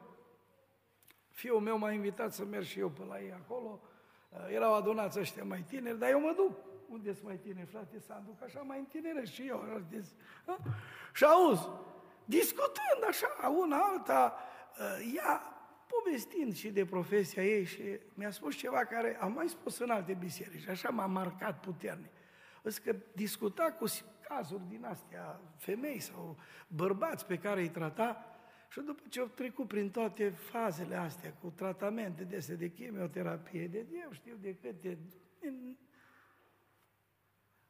fiul meu m-a invitat să merg și eu pe la ei acolo, uh, erau adunați ăștia mai tineri, dar eu mă duc. Unde sunt mai tineri, frate, să duc așa mai întinere și eu. Și auzi, discutând așa, una alta, uh, ea povestind și de profesia ei și mi-a spus ceva care am mai spus în alte biserici și așa m-a marcat puternic. Însă că discuta cu cazuri din astea, femei sau bărbați pe care îi trata și după ce au trecut prin toate fazele astea, cu tratamente de de chimioterapie, de eu știu de câte...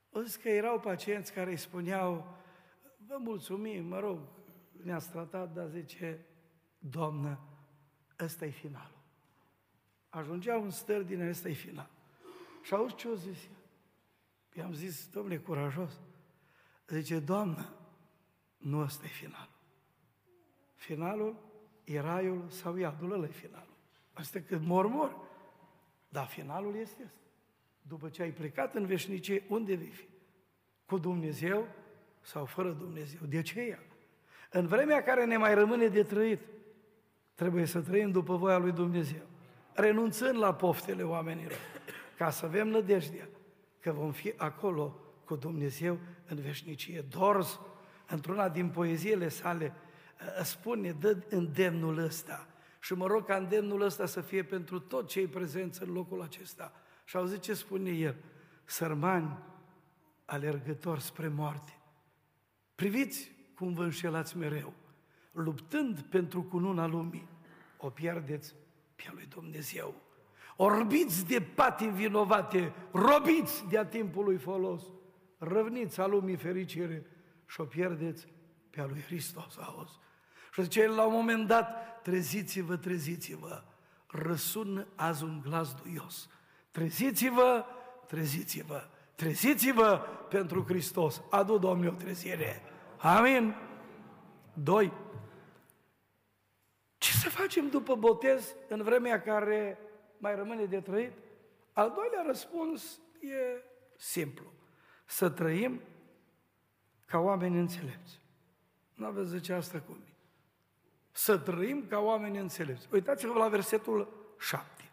O zis că erau pacienți care îi spuneau, vă mulțumim, mă rog, ne-ați tratat, dar zice, Doamnă, ăsta e finalul. Ajungeau în stări din ăsta e final. Și auzi ce o zis ea? I-am zis, domnule, curajos. Zice, Doamnă, nu ăsta e finalul. Finalul e raiul sau iadul, ăla e finalul. Asta cât mor, mor. Dar finalul este ăsta. După ce ai plecat în veșnicie, unde vei fi? Cu Dumnezeu sau fără Dumnezeu? De ce ea? În vremea care ne mai rămâne de trăit, Trebuie să trăim după voia lui Dumnezeu, renunțând la poftele oamenilor, ca să avem nădejdea că vom fi acolo cu Dumnezeu în veșnicie. Dors, într-una din poeziile sale, ă, spune, dă îndemnul ăsta. Și mă rog ca îndemnul ăsta să fie pentru toți cei prezenți în locul acesta. Și auzi ce spune el? Sărmani alergători spre moarte. Priviți cum vă înșelați mereu luptând pentru cununa lumii, o pierdeți pe a lui Dumnezeu. Orbiți de pati vinovate, robiți de-a timpului folos, răvniți a lumii fericire și o pierdeți pe a lui Hristos, auzi. Și zice la un moment dat, treziți-vă, treziți-vă, răsună azi un glas duios. Treziți-vă, treziți-vă, treziți-vă pentru Hristos. Adu, Domnule, o trezire. Amin. Doi, ce să facem după botez în vremea care mai rămâne de trăit? Al doilea răspuns e simplu. Să trăim ca oameni înțelepți. Nu aveți zice asta cu mine. Să trăim ca oameni înțelepți. Uitați-vă la versetul 7.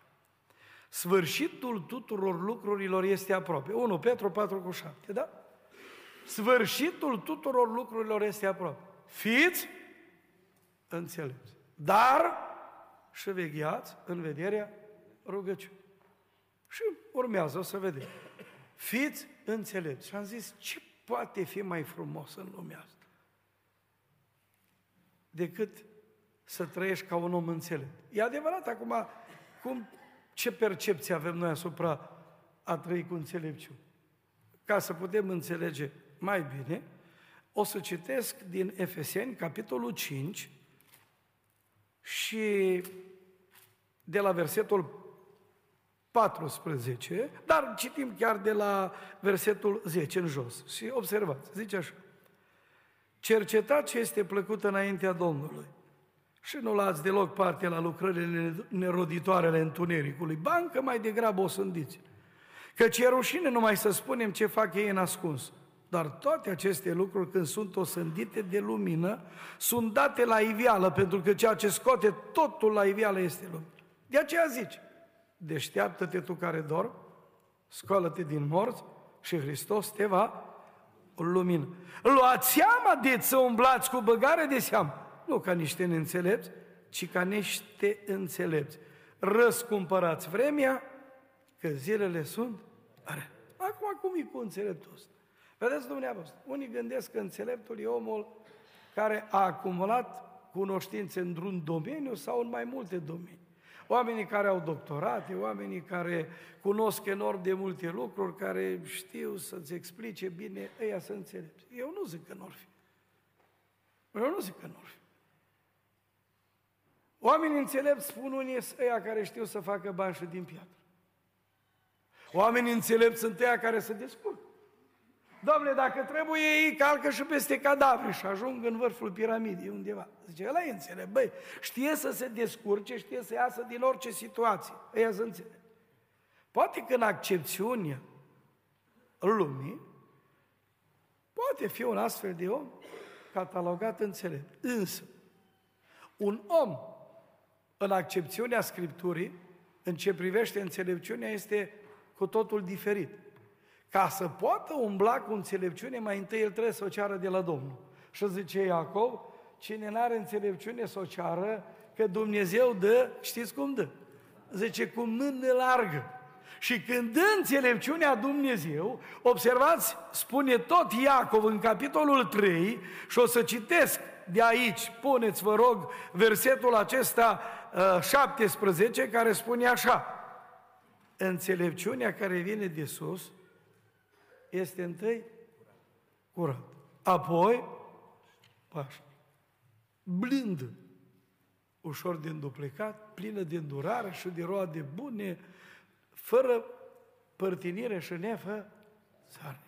Sfârșitul tuturor lucrurilor este aproape. 1 Petru 4 cu 7, da? Sfârșitul tuturor lucrurilor este aproape. Fiți înțelepți. Dar și vegheați în vederea rugăciunii. Și urmează, o să vedem. Fiți înțelepți. Și am zis, ce poate fi mai frumos în lumea asta? Decât să trăiești ca un om înțelept. E adevărat, acum, cum, ce percepție avem noi asupra a trăi cu înțelepciune? Ca să putem înțelege mai bine, o să citesc din Efeseni, capitolul 5, și de la versetul 14, dar citim chiar de la versetul 10 în jos. Și observați, zice așa. Cercetați ce este plăcut înaintea Domnului și nu luați deloc parte la lucrările neroditoare ale întunericului. Bancă mai degrabă o sândiți. Că ce rușine numai să spunem ce fac ei în ascuns. Dar toate aceste lucruri, când sunt osândite de lumină, sunt date la ivială, pentru că ceea ce scoate totul la ivială este lumină. De aceea zice, deșteaptă-te tu care dormi, scoală-te din morți și Hristos te va o lumină. Luați seama de să umblați cu băgare de seamă. Nu ca niște neînțelepți, ci ca niște înțelepți. Răscumpărați vremea, că zilele sunt are. Acum, cum e cu înțeleptul ăsta? Vedeți dumneavoastră, unii gândesc că înțeleptul e omul care a acumulat cunoștințe într-un domeniu sau în mai multe domenii. Oamenii care au doctorate, oamenii care cunosc enorm de multe lucruri, care știu să-ți explice bine, ăia să înțelepți. Eu nu zic că nu fi. Eu nu zic că nu fi. Oamenii înțelepți spun unii ăia care știu să facă bani și din piatră. Oamenii înțelepți sunt ăia care se descurcă. Domnule, dacă trebuie, ei calcă și peste cadavre și ajung în vârful piramidei undeva. Zice, ăla e înțelept. Băi, știe să se descurce, știe să iasă din orice situație. Ăia să înțelept. Poate că în accepțiunea lumii, poate fi un astfel de om catalogat înțelept. Însă, un om în accepțiunea Scripturii, în ce privește înțelepciunea, este cu totul diferit. Ca să poată umbla cu înțelepciune, mai întâi el trebuie să o ceară de la Domnul. Și zice Iacov, cine nu are înțelepciune să o ceară, că Dumnezeu dă, știți cum dă? Zice, cum mână largă. Și când dă înțelepciunea Dumnezeu, observați, spune tot Iacov în capitolul 3, și o să citesc de aici, puneți, vă rog, versetul acesta 17, uh, care spune așa, înțelepciunea care vine de sus este întâi curat, apoi pașnic, blândă, ușor de înduplecat, plină de îndurare și de roade bune, fără părtinire și nefă țară.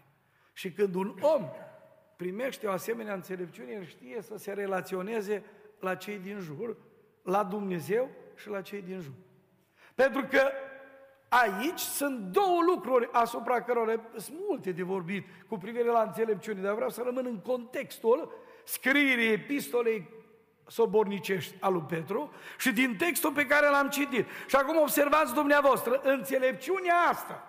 Și când un om primește o asemenea înțelepciune, el știe să se relaționeze la cei din jur, la Dumnezeu și la cei din jur. Pentru că aici sunt două lucruri asupra cărora sunt multe de vorbit cu privire la înțelepciune, dar vreau să rămân în contextul scrierii epistolei sobornicești al lui Petru și din textul pe care l-am citit. Și acum observați dumneavoastră, înțelepciunea asta,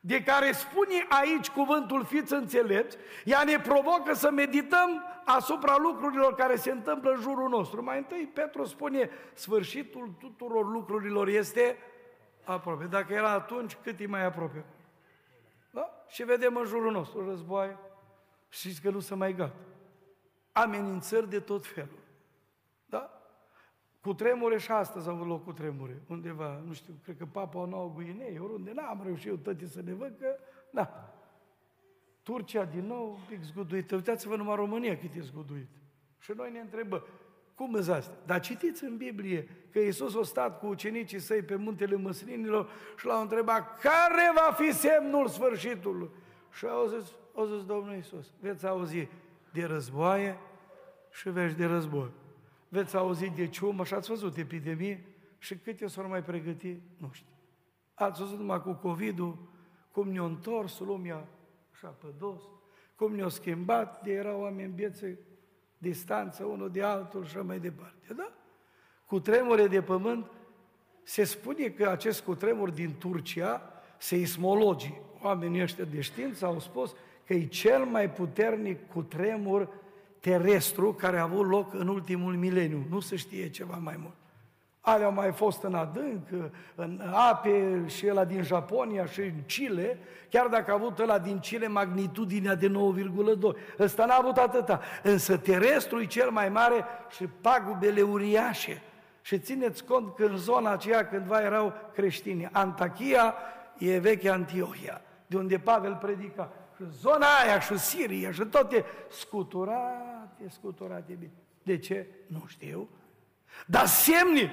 de care spune aici cuvântul fiți înțelepți, ea ne provocă să medităm asupra lucrurilor care se întâmplă în jurul nostru. Mai întâi Petru spune, sfârșitul tuturor lucrurilor este aproape. Dacă era atunci, cât e mai aproape? Da? Și vedem în jurul nostru război. Știți că nu se mai gata. Amenințări de tot felul. Da? Cu tremure și astăzi au avut loc cu tremure. Undeva, nu știu, cred că Papa Noua Guinei, oriunde n-am reușit eu tăti să ne văd că, da. Turcia din nou, un pic zguduită. Uitați-vă numai România cât e zguduit. Și noi ne întrebăm, cum îți asta? Dar citiți în Biblie că Iisus a stat cu ucenicii săi pe muntele măslinilor și l-au întrebat care va fi semnul sfârșitului? Și au zis, au zis Domnul Iisus, veți auzi de războaie și veți de război. Veți auzi de ciumă și ați văzut epidemie și câte s-au mai pregăti, nu știu. Ați văzut numai cu COVID-ul, cum ne-a întors lumea așa pe dos, cum ne-a schimbat, de erau oameni viețe distanță unul de altul și mai departe. Da? Cu tremure de pământ, se spune că acest cutremur din Turcia, seismologii, oamenii ăștia de știință au spus că e cel mai puternic cutremur terestru care a avut loc în ultimul mileniu. Nu se știe ceva mai mult. Ale au mai fost în adânc, în ape și ăla din Japonia și în Chile, chiar dacă a avut ăla din Chile magnitudinea de 9,2. Ăsta n-a avut atâta. Însă terestru e cel mai mare și pagubele uriașe. Și țineți cont că în zona aceea cândva erau creștini. Antachia e vechea Antiohia, de unde Pavel predica. Și zona aia și Siria și toate scuturate, scuturate bine. De ce? Nu știu. Dar semne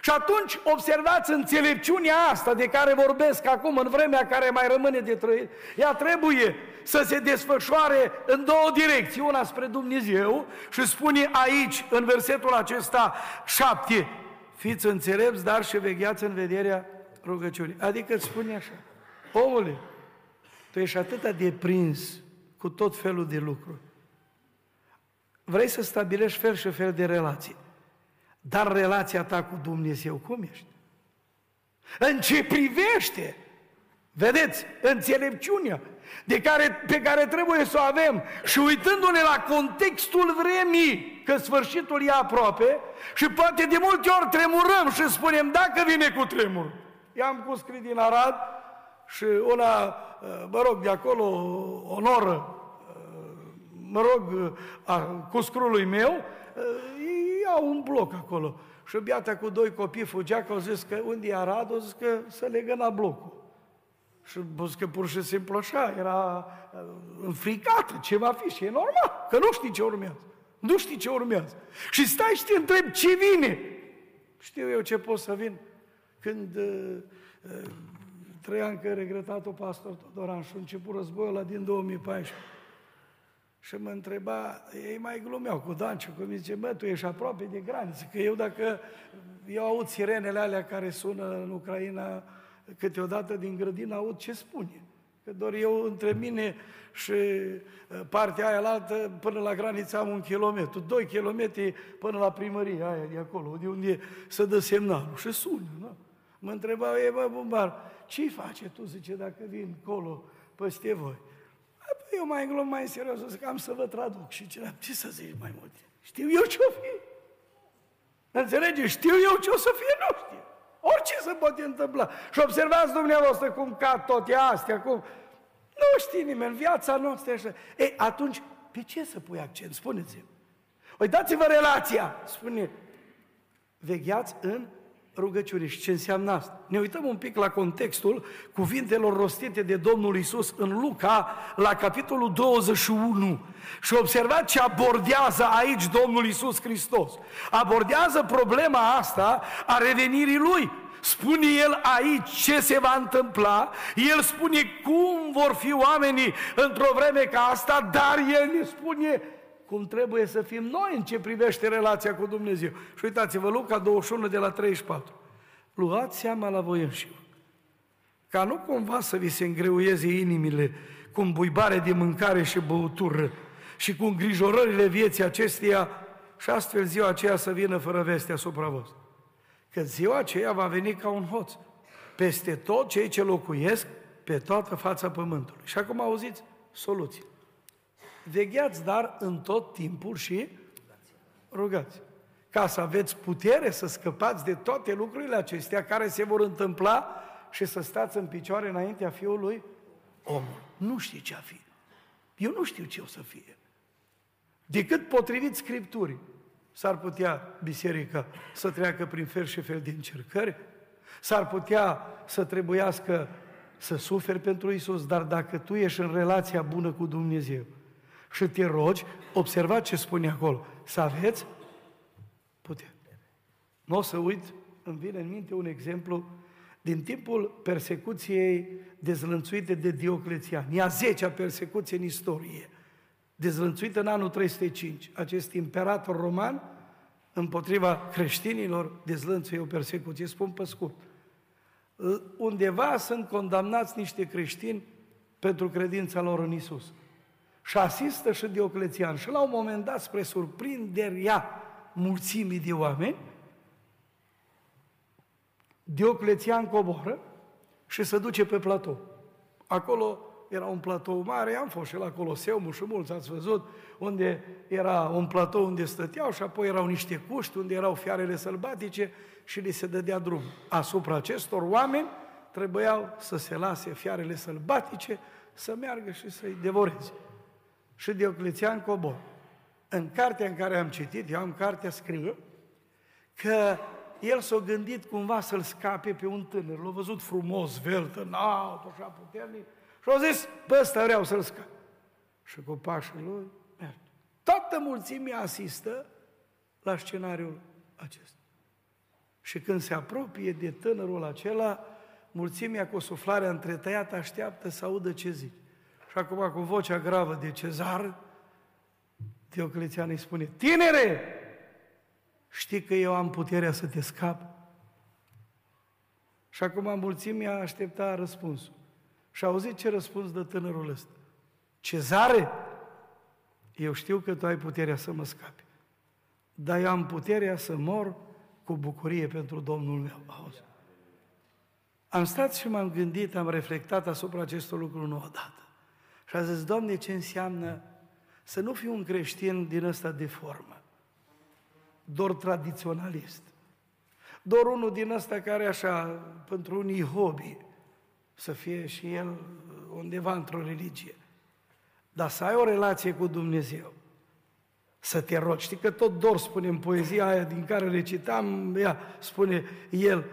și atunci observați înțelepciunea asta de care vorbesc acum în vremea care mai rămâne de trăit. Ea trebuie să se desfășoare în două direcții, una spre Dumnezeu și spune aici, în versetul acesta șapte, fiți înțelepți, dar și vegheați în vederea rugăciunii. Adică îți spune așa, omule, tu ești atât de prins cu tot felul de lucruri. Vrei să stabilești fel și fel de relații. Dar relația ta cu Dumnezeu cum ești? În ce privește Vedeți, înțelepciunea de care, pe care trebuie să o avem și uitându-ne la contextul vremii, că sfârșitul e aproape și poate de multe ori tremurăm și spunem dacă vine cu tremur. I-am scris din Arad și una, uh, mă rog, de acolo, o noră, uh, mă rog, a cuscrului meu, iau un bloc acolo. Și biata cu doi copii fugea, că au zis că unde e Arad, au zis că să legă la blocul. Și zis că pur și simplu așa, era uh, înfricată ce va fi și e normal, că nu știi ce urmează. Nu știi ce urmează. Și stai și te întrebi ce vine. Știu eu ce pot să vin. Când uh, uh, trei ani că regretatul pastor Todoran și a început războiul ăla din 2014. Și mă întreba, ei mai glumeau cu Danciu, că mi zice, mă, tu ești aproape de graniță, că eu dacă, eu aud sirenele alea care sună în Ucraina, câteodată din grădină aud ce spune. Că doar eu între mine și uh, partea aia altă, până la graniță am un kilometru, doi kilometri până la primăria aia de acolo, de unde se dă semnalul. Și sună, nu? Mă întreba, e, bă, bumbar, ce face tu, zice, dacă vin colo peste voi? Păi eu mai glum, mai serios, zic, am să vă traduc. Și ce, ce să zici mai mult? Știu eu ce-o fi. Înțelegeți? Știu eu ce o să fie, nu știu. Orice se poate întâmpla. Și observați dumneavoastră cum ca toate astea, cum... Nu știe nimeni, viața noastră e așa. Ei, atunci, pe ce să pui accent? Spuneți-mi. Uitați-vă relația, spune, vegheați în rugăciune. Și ce înseamnă asta? Ne uităm un pic la contextul cuvintelor rostite de Domnul Isus în Luca, la capitolul 21. Și observați ce abordează aici Domnul Isus Hristos. Abordează problema asta a revenirii Lui. Spune El aici ce se va întâmpla, El spune cum vor fi oamenii într-o vreme ca asta, dar El ne spune cum trebuie să fim noi în ce privește relația cu Dumnezeu. Și uitați-vă, Luca 21 de la 34. Luați seama la voi înșivă. Ca nu cumva să vi se îngreuieze inimile cu buibare de mâncare și băutură și cu îngrijorările vieții acesteia și astfel ziua aceea să vină fără veste asupra voastră. Că ziua aceea va veni ca un hoț peste tot cei ce locuiesc pe toată fața pământului. Și acum auziți soluții. Vegheați, dar în tot timpul și rugați. Ca să aveți putere să scăpați de toate lucrurile acestea care se vor întâmpla și să stați în picioare înaintea Fiului omul. Nu știi ce a fi. Eu nu știu ce o să fie. Decât potrivit Scripturii, s-ar putea biserica să treacă prin fel și fel de încercări, s-ar putea să trebuiască să suferi pentru Isus, dar dacă tu ești în relația bună cu Dumnezeu, și te rogi, observa ce spune acolo, să aveți putere. Nu o să uit, îmi vine în minte un exemplu din timpul persecuției dezlănțuite de Dioclețian. E a zecea persecuție în istorie, dezlănțuită în anul 305. Acest imperator roman, împotriva creștinilor, dezlănțuie o persecuție, spun pe scurt. Undeva sunt condamnați niște creștini pentru credința lor în Isus și asistă și Dioclețian. Și la un moment dat, spre surprinderea mulțimii de oameni, Dioclețian coboară și se duce pe platou. Acolo era un platou mare, am fost și la Coloseum și mulți ați văzut, unde era un platou unde stăteau și apoi erau niște cuști unde erau fiarele sălbatice și li se dădea drum. Asupra acestor oameni trebuiau să se lase fiarele sălbatice să meargă și să-i devoreze și Dioclețian Cobor. În cartea în care am citit, eu am cartea scrie, că el s-a gândit cumva să-l scape pe un tânăr. L-a văzut frumos, velt, înalt, așa puternic. Și a zis, pe ăsta vreau să-l scap. Și cu pașul lui merge. Toată mulțimea asistă la scenariul acesta. Și când se apropie de tânărul acela, mulțimea cu suflarea întretăiată așteaptă să audă ce zice. Și acum cu vocea gravă de cezar, Dioclețian îi spune, tinere, știi că eu am puterea să te scap? Și acum mulțimea aștepta răspunsul. Și auzit ce răspuns dă tânărul ăsta. Cezare, eu știu că tu ai puterea să mă scapi, dar eu am puterea să mor cu bucurie pentru Domnul meu. Auzi? Am stat și m-am gândit, am reflectat asupra acestor lucruri nu odată. Și am zis, Doamne, ce înseamnă să nu fiu un creștin din ăsta de formă, doar tradiționalist, doar unul din ăsta care așa, pentru unii hobby, să fie și el undeva într-o religie. Dar să ai o relație cu Dumnezeu, să te rogi. Știi că tot dor spune în poezia aia din care recitam, ea spune el,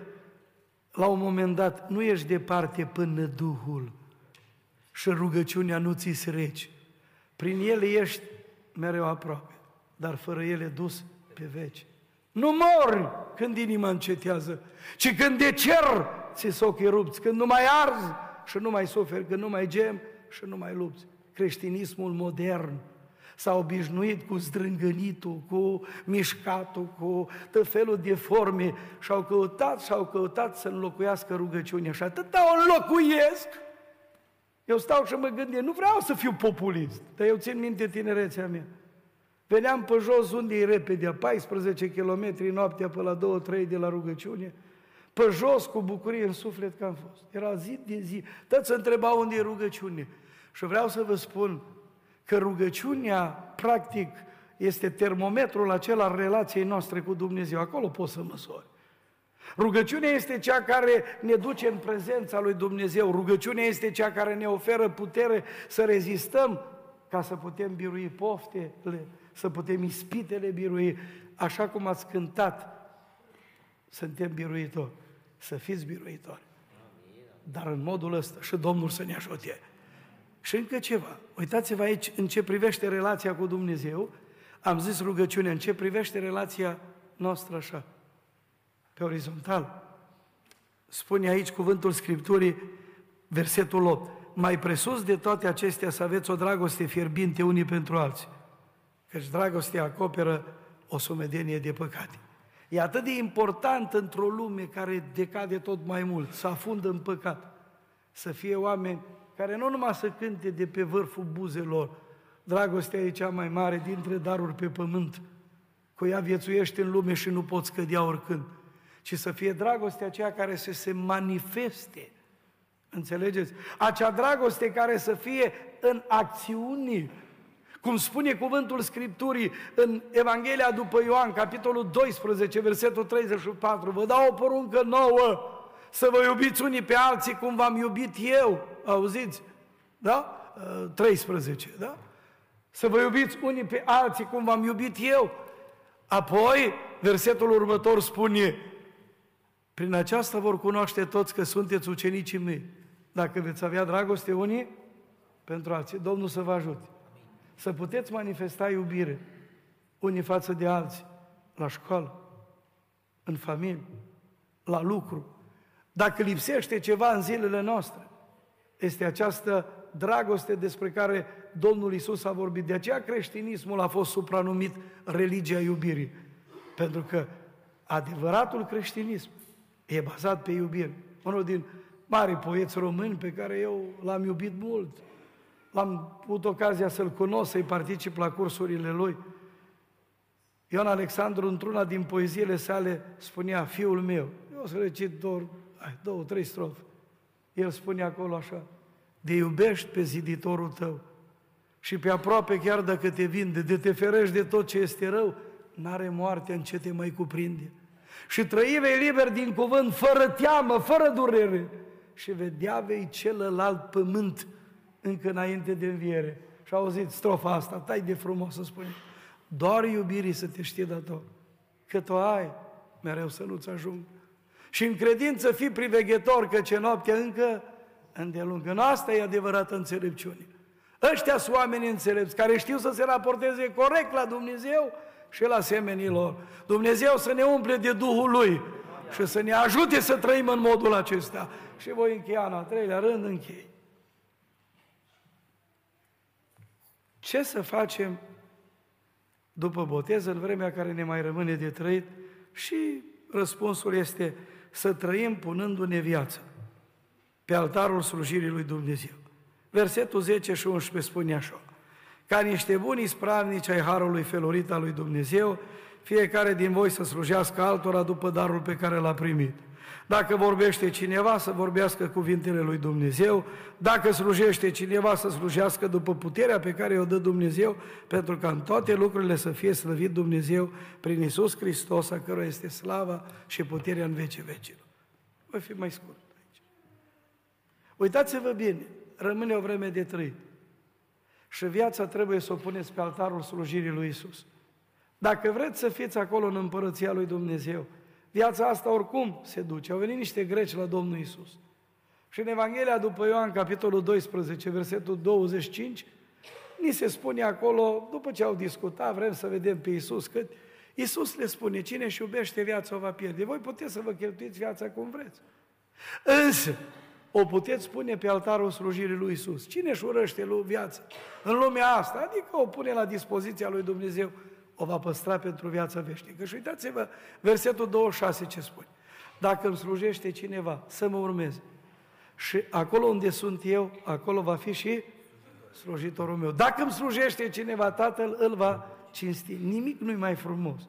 la un moment dat, nu ești departe până Duhul și rugăciunea nu ți-s reci. Prin ele ești mereu aproape, dar fără ele dus pe veci. Nu mori când inima încetează, ci când de cer ți s ochii rupți, când nu mai arzi și nu mai suferi, când nu mai gem și nu mai lupți. Creștinismul modern s-a obișnuit cu zdrângănitul, cu mișcatul, cu tot felul de forme și au căutat și au căutat să înlocuiască rugăciunea și atâta o înlocuiesc. Eu stau și mă gândesc, nu vreau să fiu populist, dar eu țin minte tinerețea mea. Veneam pe jos unde e repede, 14 km noaptea pe la 2-3 de la rugăciune, pe jos cu bucurie în suflet că am fost. Era zi de zi. Toți se întrebau unde e rugăciune. Și vreau să vă spun că rugăciunea, practic, este termometrul acela al relației noastre cu Dumnezeu. Acolo poți să măsori. Rugăciunea este cea care ne duce în prezența lui Dumnezeu. Rugăciunea este cea care ne oferă putere să rezistăm ca să putem birui poftele, să putem ispitele birui, așa cum ați cântat, suntem biruitori, să fiți biruitori. Dar în modul ăsta și Domnul să ne ajute. Și încă ceva, uitați-vă aici în ce privește relația cu Dumnezeu, am zis rugăciunea, în ce privește relația noastră așa, pe orizontal. Spune aici cuvântul Scripturii, versetul 8, mai presus de toate acestea să aveți o dragoste fierbinte unii pentru alții, căci dragostea acoperă o sumedenie de păcate. E atât de important într-o lume care decade tot mai mult, să afundă în păcat, să fie oameni care nu numai să cânte de pe vârful buzelor, dragostea e cea mai mare dintre daruri pe pământ, cu ea viețuiești în lume și nu poți cădea oricând, ci să fie dragostea aceea care să se manifeste. Înțelegeți? Acea dragoste care să fie în acțiuni, cum spune cuvântul Scripturii în Evanghelia după Ioan, capitolul 12, versetul 34, vă dau o poruncă nouă, să vă iubiți unii pe alții cum v-am iubit eu. Auziți? Da? 13, da? Să vă iubiți unii pe alții cum v-am iubit eu. Apoi, versetul următor spune, prin aceasta vor cunoaște toți că sunteți ucenicii mei. Dacă veți avea dragoste unii pentru alții, Domnul să vă ajute. Să puteți manifesta iubire unii față de alții, la școală, în familie, la lucru. Dacă lipsește ceva în zilele noastre, este această dragoste despre care Domnul Isus a vorbit. De aceea creștinismul a fost supranumit religia iubirii. Pentru că adevăratul creștinism e bazat pe iubire. Unul din mari poeți români pe care eu l-am iubit mult, l-am avut ocazia să-l cunosc, să-i particip la cursurile lui. Ioan Alexandru, într-una din poeziile sale, spunea, fiul meu, eu o să recit doar ai, două, trei strofe. El spune acolo așa, de iubești pe ziditorul tău și pe aproape chiar dacă te vinde, de te ferești de tot ce este rău, n-are moartea în ce te mai cuprinde. Și trăi vei liber din cuvânt, fără teamă, fără durere. Și vedea vei celălalt pământ încă înainte de înviere. Și auzit strofa asta, tai de frumos să spune. Doar iubirii să te știe dator. Că tu ai, mereu să nu-ți ajung. Și în credință fii priveghetor, că ce noaptea încă îndelungă. Nu asta e adevărată înțelepciune. Ăștia sunt oameni înțelepți, care știu să se raporteze corect la Dumnezeu și la semenilor. Dumnezeu să ne umple de Duhul Lui și să ne ajute să trăim în modul acesta. Și voi încheia în al treilea rând, închei. Ce să facem după botez, în vremea care ne mai rămâne de trăit? Și răspunsul este să trăim punându-ne viață pe altarul slujirii lui Dumnezeu. Versetul 10 și 11 spune așa, ca niște buni spravnici ai Harului felorit al lui Dumnezeu, fiecare din voi să slujească altora după darul pe care l-a primit. Dacă vorbește cineva, să vorbească cuvintele lui Dumnezeu. Dacă slujește cineva, să slujească după puterea pe care o dă Dumnezeu, pentru ca în toate lucrurile să fie slăvit Dumnezeu prin Isus Hristos, a căruia este slava și puterea în vece vecilor. Voi fi mai scurt aici. Uitați-vă bine, rămâne o vreme de trăit. Și viața trebuie să o puneți pe altarul slujirii lui Isus. Dacă vreți să fiți acolo în împărăția lui Dumnezeu, viața asta oricum se duce. Au venit niște greci la Domnul Isus. Și în Evanghelia după Ioan, capitolul 12, versetul 25, ni se spune acolo, după ce au discutat, vrem să vedem pe Isus cât, Isus le spune, cine își iubește viața o va pierde. Voi puteți să vă cheltuiți viața cum vreți. Însă, o puteți pune pe altarul slujirii lui Isus. Cine își urăște lui viața în lumea asta? Adică o pune la dispoziția lui Dumnezeu, o va păstra pentru viața veșnică. Și uitați-vă versetul 26 ce spune. Dacă îmi slujește cineva să mă urmeze și acolo unde sunt eu, acolo va fi și slujitorul meu. Dacă îmi slujește cineva, Tatăl îl va cinsti. Nimic nu-i mai frumos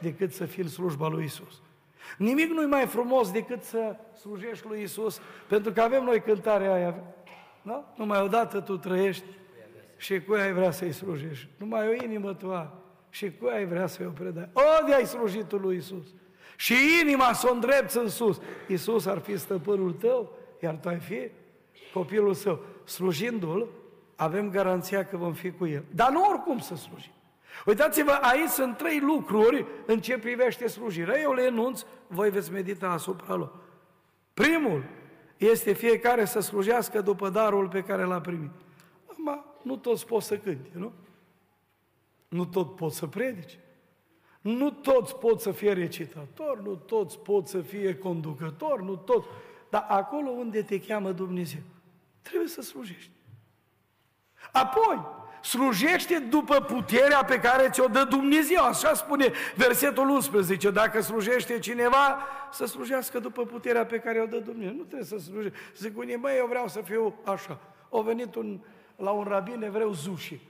decât să fii în slujba lui Isus. Nimic nu-i mai frumos decât să slujești lui Isus, pentru că avem noi cântarea aia. Da? Numai odată tu trăiești și cu ai vrea să-i slujești. Numai o inimă tu ai și cu ai vrea să-i o predai. O, de ai slujit lui Isus. Și inima să o îndrepți în sus. Isus ar fi stăpânul tău, iar tu ai fi copilul său. Slujindu-l, avem garanția că vom fi cu el. Dar nu oricum să slujim. Uitați-vă, aici sunt trei lucruri în ce privește slujirea. Eu le enunț, voi veți medita asupra lor. Primul este fiecare să slujească după darul pe care l-a primit. Acum, nu toți pot să cânte, nu? Nu tot pot să predice. Nu toți pot să fie recitator, nu toți pot să fie conducător, nu toți. Dar acolo unde te cheamă Dumnezeu, trebuie să slujești. Apoi, slujește după puterea pe care ți-o dă Dumnezeu. Așa spune versetul 11. Dacă slujește cineva, să slujească după puterea pe care o dă Dumnezeu. Nu trebuie să slujești. Zic unii, măi, eu vreau să fiu așa. O venit un, la un rabin evreu Zuși.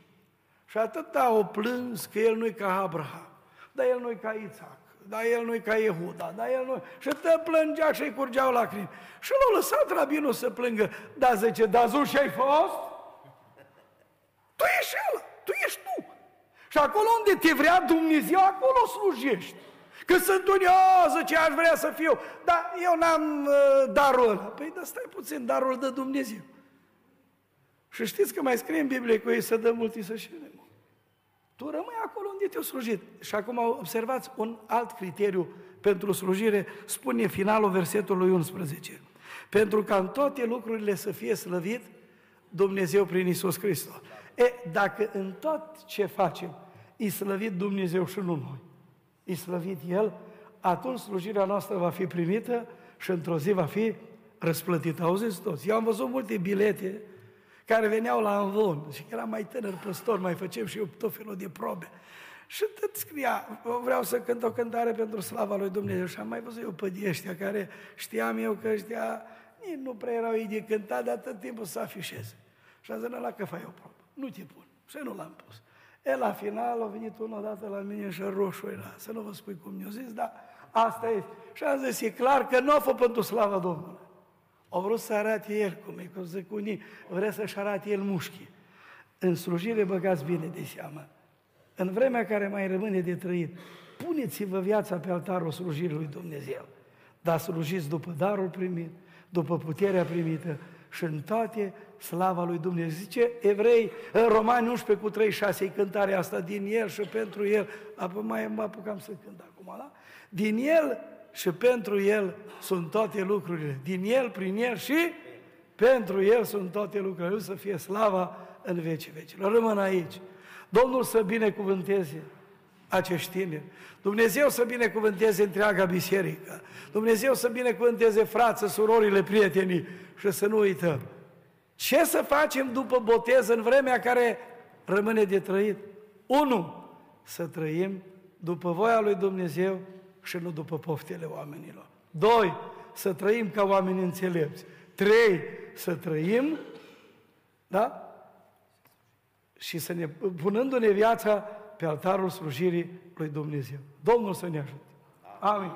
Și atâta o plâns că el nu-i ca Abraham, dar el nu-i ca Isaac, dar el nu-i ca Iehuda, dar el nu Și te plângea și-i curgeau lacrimi. Și l-a lăsat rabinul să plângă. Da, zice, da, Zuși ai fost? Tu ești el, tu ești tu. Și acolo unde te vrea Dumnezeu, acolo slujești. Că sunt unii, o, zice, aș vrea să fiu, dar eu n-am uh, darul ăla. Păi, dar stai puțin, darul de Dumnezeu. Și știți că mai scrie în Biblie că ei să dă mult, să și mult. Tu rămâi acolo unde te-au slujit. Și acum observați un alt criteriu pentru slujire, spune finalul versetului 11. Pentru ca în toate lucrurile să fie slăvit Dumnezeu prin Isus Hristos. E, dacă în tot ce facem e slăvit Dumnezeu și nu noi, e slăvit El, atunci slujirea noastră va fi primită și într-o zi va fi răsplătită. Auziți toți? Eu am văzut multe bilete care veneau la Anvon și eram mai tânăr păstor, mai făceam și eu tot felul de probe. Și tot scria, vreau să cânt o cântare pentru slava lui Dumnezeu. Și am mai văzut eu pe ăștia care știam eu că ăștia nici nu prea erau ei de cântat, dar tot timpul să afișeze. Și am zis, la că fac eu probă. Nu te pun. Și nu l-am pus. E, la final a venit unul odată la mine și roșu era. Să nu vă spui cum mi-a zis, dar asta este. Și am zis, e clar că nu a fost pentru slava Domnului. Au vrut să arate el, cum e, cum zic unii, vrea să-și arate el mușchi. În slujire băgați bine de seamă. În vremea care mai rămâne de trăit, puneți-vă viața pe altarul slujirii lui Dumnezeu. Dar slujiți după darul primit, după puterea primită și în toate slava lui Dumnezeu. Zice evrei, în Romani 11 cu 36, cântarea asta, din el și pentru el, apoi mai mă apucam să cânt acum, da? Din el și pentru El sunt toate lucrurile. Din El, prin El și pentru El sunt toate lucrurile. Lui să fie slava în vecii vecilor. Rămân aici. Domnul să binecuvânteze acești tineri. Dumnezeu să binecuvânteze întreaga biserică. Dumnezeu să binecuvânteze frață, surorile, prietenii și să nu uităm. Ce să facem după botez în vremea care rămâne de trăit? Unu, să trăim după voia lui Dumnezeu și nu după poftele oamenilor. Doi, să trăim ca oameni înțelepți. Trei, să trăim, da? Și să ne, punându-ne viața pe altarul slujirii lui Dumnezeu. Domnul să ne ajute. Amin.